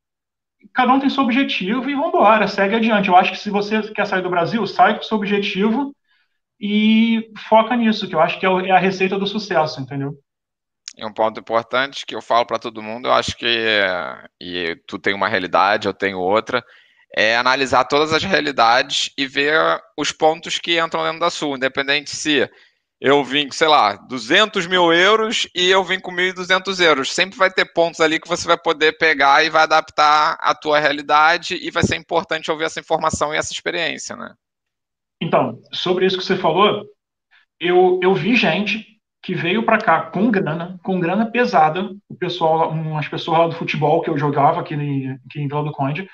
Cada um tem seu objetivo e vambora, segue adiante. Eu acho que se você quer sair do Brasil, sai com seu objetivo e foca nisso, que eu acho que é, é a receita do sucesso, entendeu? E um ponto importante que eu falo para todo mundo, eu acho que e tu tem uma realidade, eu tenho outra, é analisar todas as realidades e ver os pontos que entram dentro da sua, independente se eu vim com, sei lá, 200 mil euros e eu vim com 1.200 euros. Sempre vai ter pontos ali que você vai poder pegar e vai adaptar à tua realidade e vai ser importante ouvir essa informação e essa experiência, né? Então, sobre isso que você falou, eu, eu vi gente que veio para cá com grana, com grana pesada, o pessoal, umas pessoas lá do futebol que eu jogava aqui, em, aqui em Vila do Conde,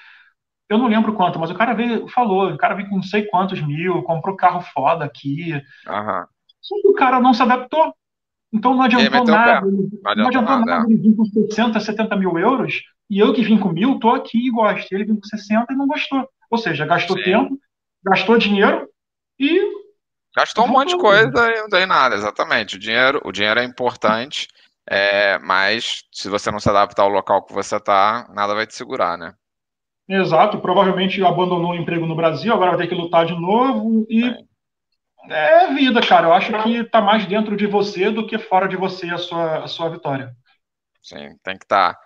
eu não lembro quanto, mas o cara veio, falou, o cara veio com não sei quantos mil, comprou carro foda aqui. Uhum. Só que o cara não se adaptou. Então não adiantou nada. Não adiantou, não adiantou nada, nada. Ele vir com 60, 70 mil euros, e eu que vim com mil, tô aqui e gosto. Ele veio com 60 e não gostou. Ou seja, gastou Sim. tempo, gastou dinheiro, e. Gastou um monte de coisa e não tem nada, exatamente. O dinheiro, o dinheiro é importante, é, mas se você não se adaptar ao local que você está, nada vai te segurar, né? Exato, provavelmente abandonou o emprego no Brasil, agora vai ter que lutar de novo e é, é vida, cara. Eu acho que está mais dentro de você do que fora de você a sua, a sua vitória. Sim, tem que estar. Tá.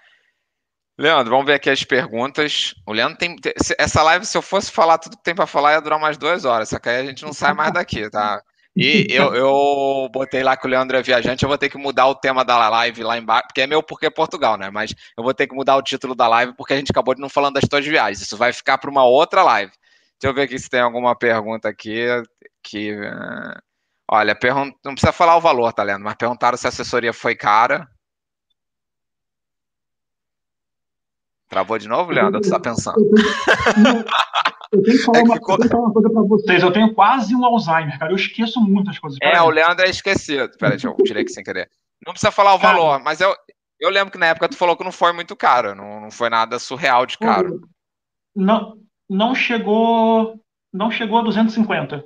Leandro, vamos ver aqui as perguntas. O Leandro tem. Essa live, se eu fosse falar tudo que tem para falar, ia durar mais duas horas, só que aí a gente não sai mais daqui, tá? E eu, eu botei lá que o Leandro é viajante, eu vou ter que mudar o tema da live lá embaixo, porque é meu porque é Portugal, né? Mas eu vou ter que mudar o título da live porque a gente acabou de não falando das tuas viagens. Isso vai ficar para uma outra live. Deixa eu ver aqui se tem alguma pergunta aqui que. Uh, olha, pergun... não precisa falar o valor, tá, Leandro? Mas perguntaram se a assessoria foi cara. Travou de novo, Leandro? O que você está pensando? Eu tenho que falar, é uma, ficou... uma, coisa para vocês. Eu tenho quase um Alzheimer, cara. Eu esqueço muitas coisas. É, aí. o Leandro é esquecido. Peraí, deixa eu tirei aqui sem querer. Não precisa falar o cara, valor, mas eu, eu lembro que na época tu falou que não foi muito caro. Não, não foi nada surreal de caro. Não, não chegou. Não chegou a 250.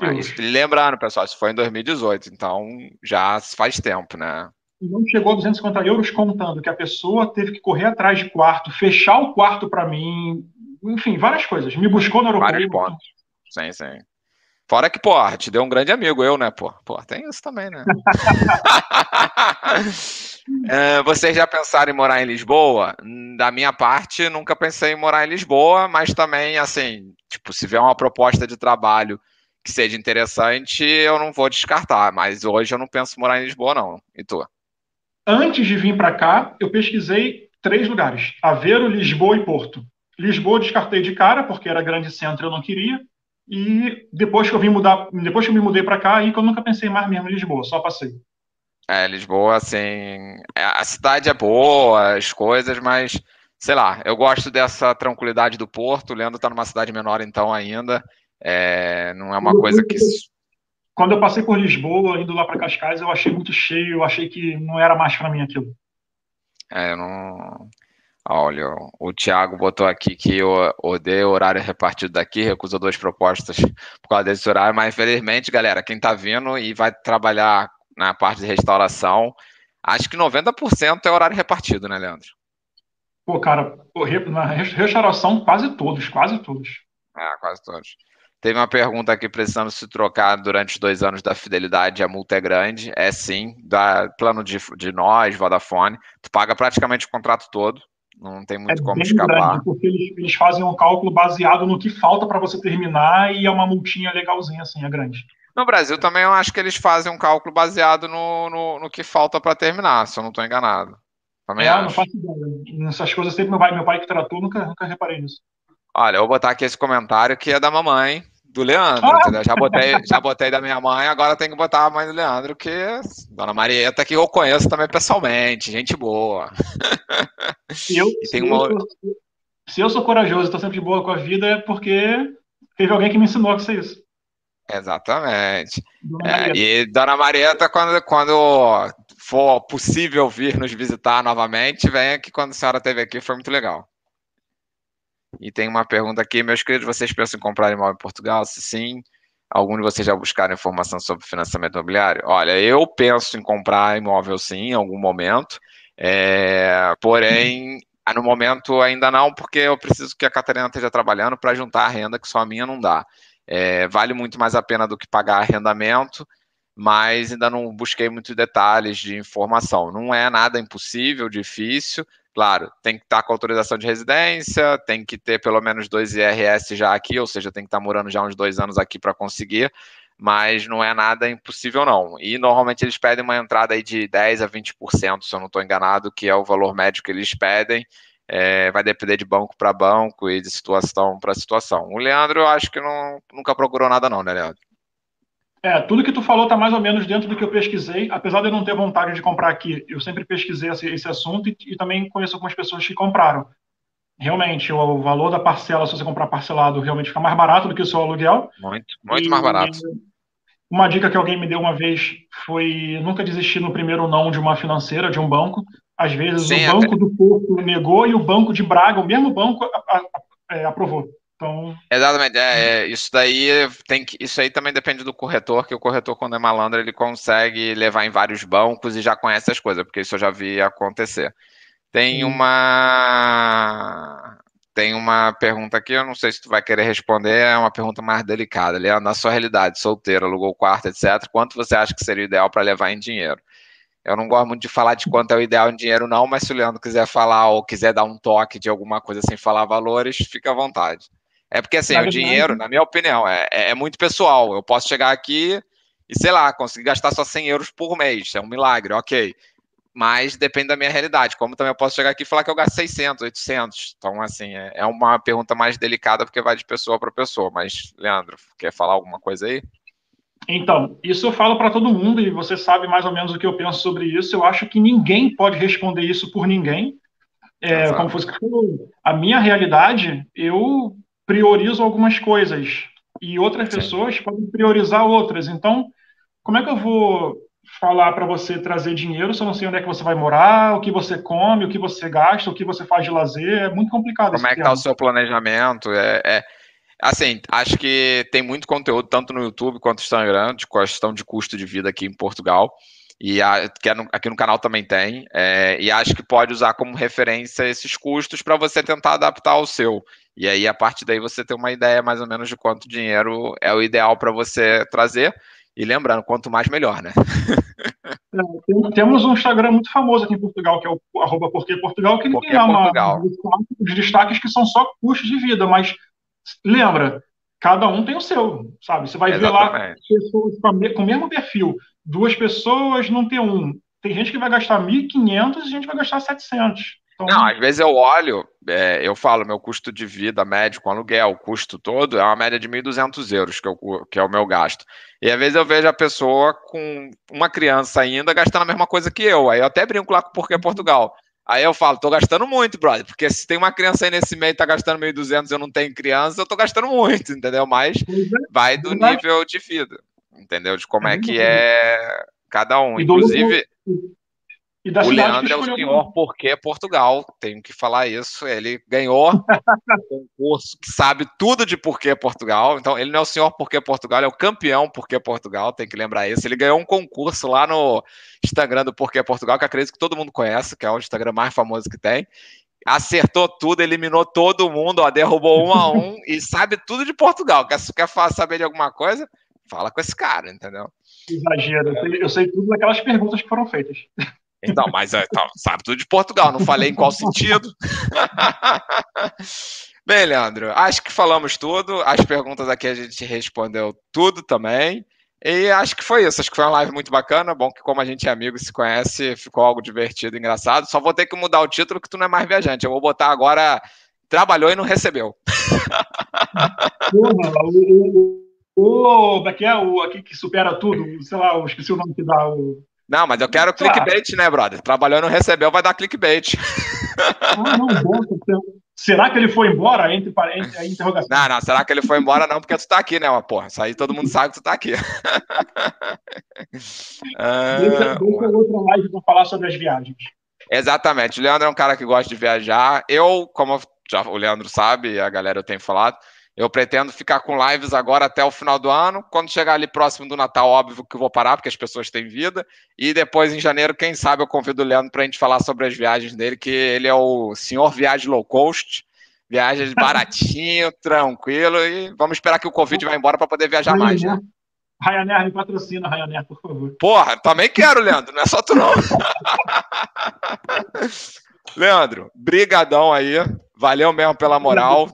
Ah, lembrando, pessoal, isso foi em 2018, então já faz tempo, né? Não chegou a 250 euros contando que a pessoa teve que correr atrás de quarto, fechar o quarto para mim, enfim, várias coisas. Me buscou no aeroporto. Vários pontos. Sim, sim. Fora que, pô, te deu um grande amigo, eu, né, pô? Pô, tem isso também, né? é, vocês já pensaram em morar em Lisboa? Da minha parte, nunca pensei em morar em Lisboa, mas também, assim, tipo, se vier uma proposta de trabalho que seja interessante, eu não vou descartar. Mas hoje eu não penso em morar em Lisboa, não. E tu? Antes de vir para cá, eu pesquisei três lugares: Aveiro, Lisboa e Porto. Lisboa descartei de cara, porque era grande centro eu não queria. E depois que eu vim mudar, depois que eu me mudei para cá, aí que eu nunca pensei mais mesmo em Lisboa, só passei. É, Lisboa, assim, é, a cidade é boa, as coisas, mas sei lá, eu gosto dessa tranquilidade do Porto. O Leandro tá numa cidade menor então ainda. É, não é uma coisa que quando eu passei por Lisboa, indo lá para Cascais, eu achei muito cheio, eu achei que não era mais para mim aquilo. É, eu não. Olha, o Thiago botou aqui que eu odeio horário repartido daqui, recusou duas propostas por causa desse horário, mas infelizmente, galera, quem está vindo e vai trabalhar na parte de restauração, acho que 90% é horário repartido, né, Leandro? Pô, cara, na restauração, quase todos, quase todos. É, quase todos. Teve uma pergunta aqui precisando se trocar durante os dois anos da fidelidade, a multa é grande. É sim, da plano de, de nós, Vodafone, tu paga praticamente o contrato todo, não tem muito é como escapar. Grande, porque eles, eles fazem um cálculo baseado no que falta para você terminar e é uma multinha legalzinha assim, é grande. No Brasil também eu acho que eles fazem um cálculo baseado no, no, no que falta para terminar, se eu não estou enganado. Também é, acho. não faço ideia. Nessas coisas sempre meu pai, meu pai que tratou, nunca, nunca reparei nisso. Olha, eu vou botar aqui esse comentário que é da mamãe, do Leandro, ah! Já botei, já botei da minha mãe, agora tem que botar a mãe do Leandro, que Dona Marieta, que eu conheço também pessoalmente, gente boa. Se eu, se, uma... eu sou, se eu sou corajoso e estou sempre de boa com a vida, é porque teve alguém que me ensinou a ser isso. Exatamente. É, e Dona Marieta, quando, quando for possível vir nos visitar novamente, venha que quando a senhora esteve aqui foi muito legal. E tem uma pergunta aqui, meus queridos, vocês pensam em comprar imóvel em Portugal? Se sim, algum de vocês já buscaram informação sobre financiamento imobiliário? Olha, eu penso em comprar imóvel sim, em algum momento, é, porém, no momento ainda não, porque eu preciso que a Catarina esteja trabalhando para juntar a renda, que só a minha não dá. É, vale muito mais a pena do que pagar arrendamento, mas ainda não busquei muitos detalhes de informação. Não é nada impossível, difícil, Claro, tem que estar com autorização de residência, tem que ter pelo menos dois IRS já aqui, ou seja, tem que estar morando já uns dois anos aqui para conseguir, mas não é nada impossível não. E normalmente eles pedem uma entrada aí de 10 a 20%, se eu não estou enganado, que é o valor médio que eles pedem. É, vai depender de banco para banco e de situação para situação. O Leandro, eu acho que não, nunca procurou nada não, né, Leandro? É, tudo que tu falou está mais ou menos dentro do que eu pesquisei, apesar de eu não ter vontade de comprar aqui. Eu sempre pesquisei esse, esse assunto e, e, também conheço algumas pessoas que compraram. Realmente, o, o, valor da parcela, se você comprar parcelado, realmente fica mais barato do que o seu aluguel. Muito, muito e, mais barato. Uma dica que alguém me deu uma vez foi nunca desistir no primeiro não de uma financeira, de um banco. Às vezes Sim, o banco até... do Porto negou e o banco de Braga, o mesmo banco, a, a, a, é, aprovou. Então... Exatamente, é, é, isso daí tem que, isso aí também depende do corretor, que o corretor quando é malandro ele consegue levar em vários bancos e já conhece as coisas, porque isso eu já vi acontecer. Tem uma tem uma pergunta aqui, eu não sei se tu vai querer responder, é uma pergunta mais delicada. Leandro, na sua realidade, solteiro, alugou quarto, etc., quanto você acha que seria ideal para levar em dinheiro? Eu não gosto muito de falar de quanto é o ideal em dinheiro, não, mas se o Leandro quiser falar ou quiser dar um toque de alguma coisa sem falar valores, fica à vontade. É porque, assim, o dinheiro, na minha opinião, é, é, é, muito pessoal. Eu posso chegar aqui e, sei lá, conseguir gastar só 100 euros por mês. É um milagre, ok. Mas depende da minha realidade. Como também eu posso chegar aqui e falar que eu gasto 600, 800. Então, assim, é, é uma pergunta mais delicada porque vai de pessoa para pessoa. Mas, Leandro, quer falar alguma coisa aí? Então, isso eu falo para todo mundo e você sabe mais ou menos o que eu penso sobre isso. Eu acho que ninguém pode responder isso por ninguém. É, como fosse a minha realidade, eu priorizo algumas coisas e outras Sim. pessoas podem priorizar outras. Então, como é que eu vou falar para você trazer dinheiro se eu não sei onde é que você vai morar, o que você come, o que você gasta, o que você faz de lazer? É muito complicado. Como é que está o seu planejamento? É, é, assim, acho que tem muito conteúdo tanto no YouTube quanto no Instagram de questão de custo de vida aqui em Portugal e a, que é aqui no canal também tem, é, e acho que pode usar como referência esses custos para você tentar adaptar ao seu. E aí, a partir daí, você tem uma ideia mais ou menos de quanto dinheiro é o ideal para você trazer. E lembrando, quanto mais, melhor, né? É, temos um Instagram muito famoso aqui em Portugal, que é o arroba Porque Portugal, que ele tem uma, os destaques que são só custos de vida, mas lembra, cada um tem o seu, sabe? Você vai Exatamente. ver lá pessoas com o mesmo perfil, duas pessoas não tem um. Tem gente que vai gastar 1.500 e gente vai gastar 700. Então... Não, às vezes eu olho, é, eu falo, meu custo de vida médio com aluguel, o custo todo é uma média de 1.200 euros, que, eu, que é o meu gasto. E às vezes eu vejo a pessoa com uma criança ainda gastando a mesma coisa que eu. Aí eu até brinco lá com Porquê Portugal. Aí eu falo, tô gastando muito, brother, porque se tem uma criança aí nesse meio e tá gastando 1.200 e eu não tenho criança, eu tô gastando muito, entendeu? Mas é, vai do nível de vida, entendeu? De como é que é cada um. Inclusive, o Leandro é o senhor porque Portugal, tenho que falar isso. Ele ganhou um concurso que sabe tudo de porquê Portugal. Então, ele não é o senhor porque Portugal, ele é o campeão porque Portugal, tem que lembrar isso. Ele ganhou um concurso lá no Instagram do Porquê Portugal, que acredito que todo mundo conhece, que é o Instagram mais famoso que tem. Acertou tudo, eliminou todo mundo, ó, derrubou um a um e sabe tudo de Portugal. Quer, quer saber de alguma coisa? Fala com esse cara, entendeu? Exagero, eu sei tudo daquelas perguntas que foram feitas. Então, mas é, tá, sabe tudo de Portugal, não falei em qual sentido. Bem, Leandro, acho que falamos tudo. As perguntas aqui a gente respondeu tudo também. E acho que foi isso. Acho que foi uma live muito bacana. Bom que, como a gente é amigo e se conhece, ficou algo divertido engraçado. Só vou ter que mudar o título, que tu não é mais viajante. Eu vou botar agora. Trabalhou e não recebeu. Porra, o, o, o, é que é o aqui que supera tudo, sei lá, eu esqueci o nome que dá o. Não, mas eu quero clickbait, né, brother? Trabalhou e não recebeu, vai dar clickbait. Ah, não, bom, Será que ele foi embora? Entre, entre a interrogação. Não, não, será que ele foi embora? Não, porque tu tá aqui, né, uma porra. Isso aí todo mundo sabe que tu tá aqui. ah, deixa, deixa outra live pra falar sobre as viagens. Exatamente. O Leandro é um cara que gosta de viajar. Eu, como já o Leandro sabe, a galera eu tenho falado, eu pretendo ficar com lives agora até o final do ano. Quando chegar ali próximo do Natal, óbvio que eu vou parar, porque as pessoas têm vida. E depois, em janeiro, quem sabe eu convido o Leandro para a gente falar sobre as viagens dele, que ele é o senhor viagem low cost. Viagens baratinho, tranquilo. E vamos esperar que o Covid vá embora para poder viajar mais, né? Ryanair me patrocina, Ryanair, por favor. Porra, também quero, Leandro. Não é só tu, não. Leandro, brigadão aí. Valeu mesmo pela moral.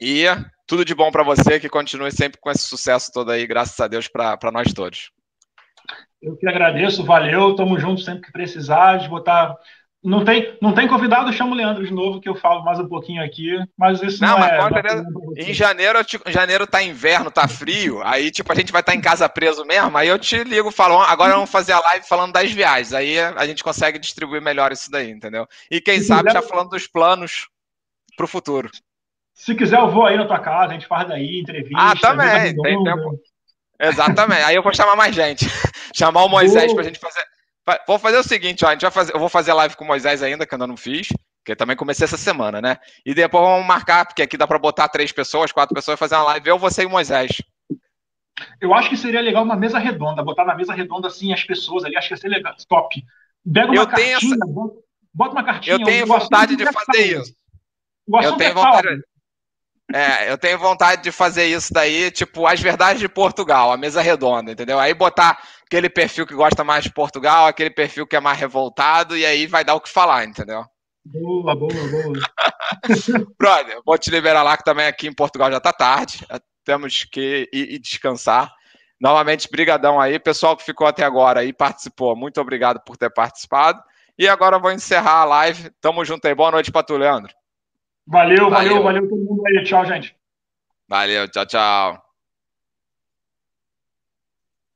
E tudo de bom para você, que continue sempre com esse sucesso todo aí, graças a Deus, para nós todos. Eu que agradeço, valeu, tamo junto sempre que precisar, de botar. Não tem, não tem convidado, chamo o Leandro de novo, que eu falo mais um pouquinho aqui, mas isso não, não mas é. Não é em janeiro, em janeiro tá inverno, tá frio, aí tipo, a gente vai estar tá em casa preso mesmo, aí eu te ligo, falo, agora vamos fazer a live falando das viagens, aí a gente consegue distribuir melhor isso daí, entendeu? E quem sabe já falando dos planos para o futuro. Se quiser, eu vou aí na tua casa, a gente faz daí, entrevista. Ah, também, tem tempo. Exatamente. Aí eu vou chamar mais gente. chamar o Moisés para a gente fazer. Vou fazer o seguinte, ó, a gente vai fazer, eu vou fazer live com o Moisés ainda, que eu ainda não fiz, que também comecei essa semana, né? E depois vamos marcar, porque aqui dá para botar três pessoas, quatro pessoas e fazer uma live, eu, você e o Moisés. Eu acho que seria legal uma mesa redonda, botar na mesa redonda assim as pessoas ali, acho que ia ser legal, top. Pega uma eu cartinha, essa... bota uma cartinha. Eu tenho vontade de fazer isso. eu tenho é vontade. É, eu tenho vontade de fazer isso daí, tipo, as verdades de Portugal, a mesa redonda, entendeu? Aí botar aquele perfil que gosta mais de Portugal, aquele perfil que é mais revoltado, e aí vai dar o que falar, entendeu? Boa, boa, boa. Brother, vou te liberar lá, que também aqui em Portugal já tá tarde. Temos que ir, ir descansar. Novamente, brigadão aí. Pessoal que ficou até agora e participou, muito obrigado por ter participado. E agora eu vou encerrar a live. Tamo junto aí. Boa noite para tu, Leandro. Valeu, valeu, valeu, valeu todo mundo aí. Tchau, gente. Valeu, tchau, tchau.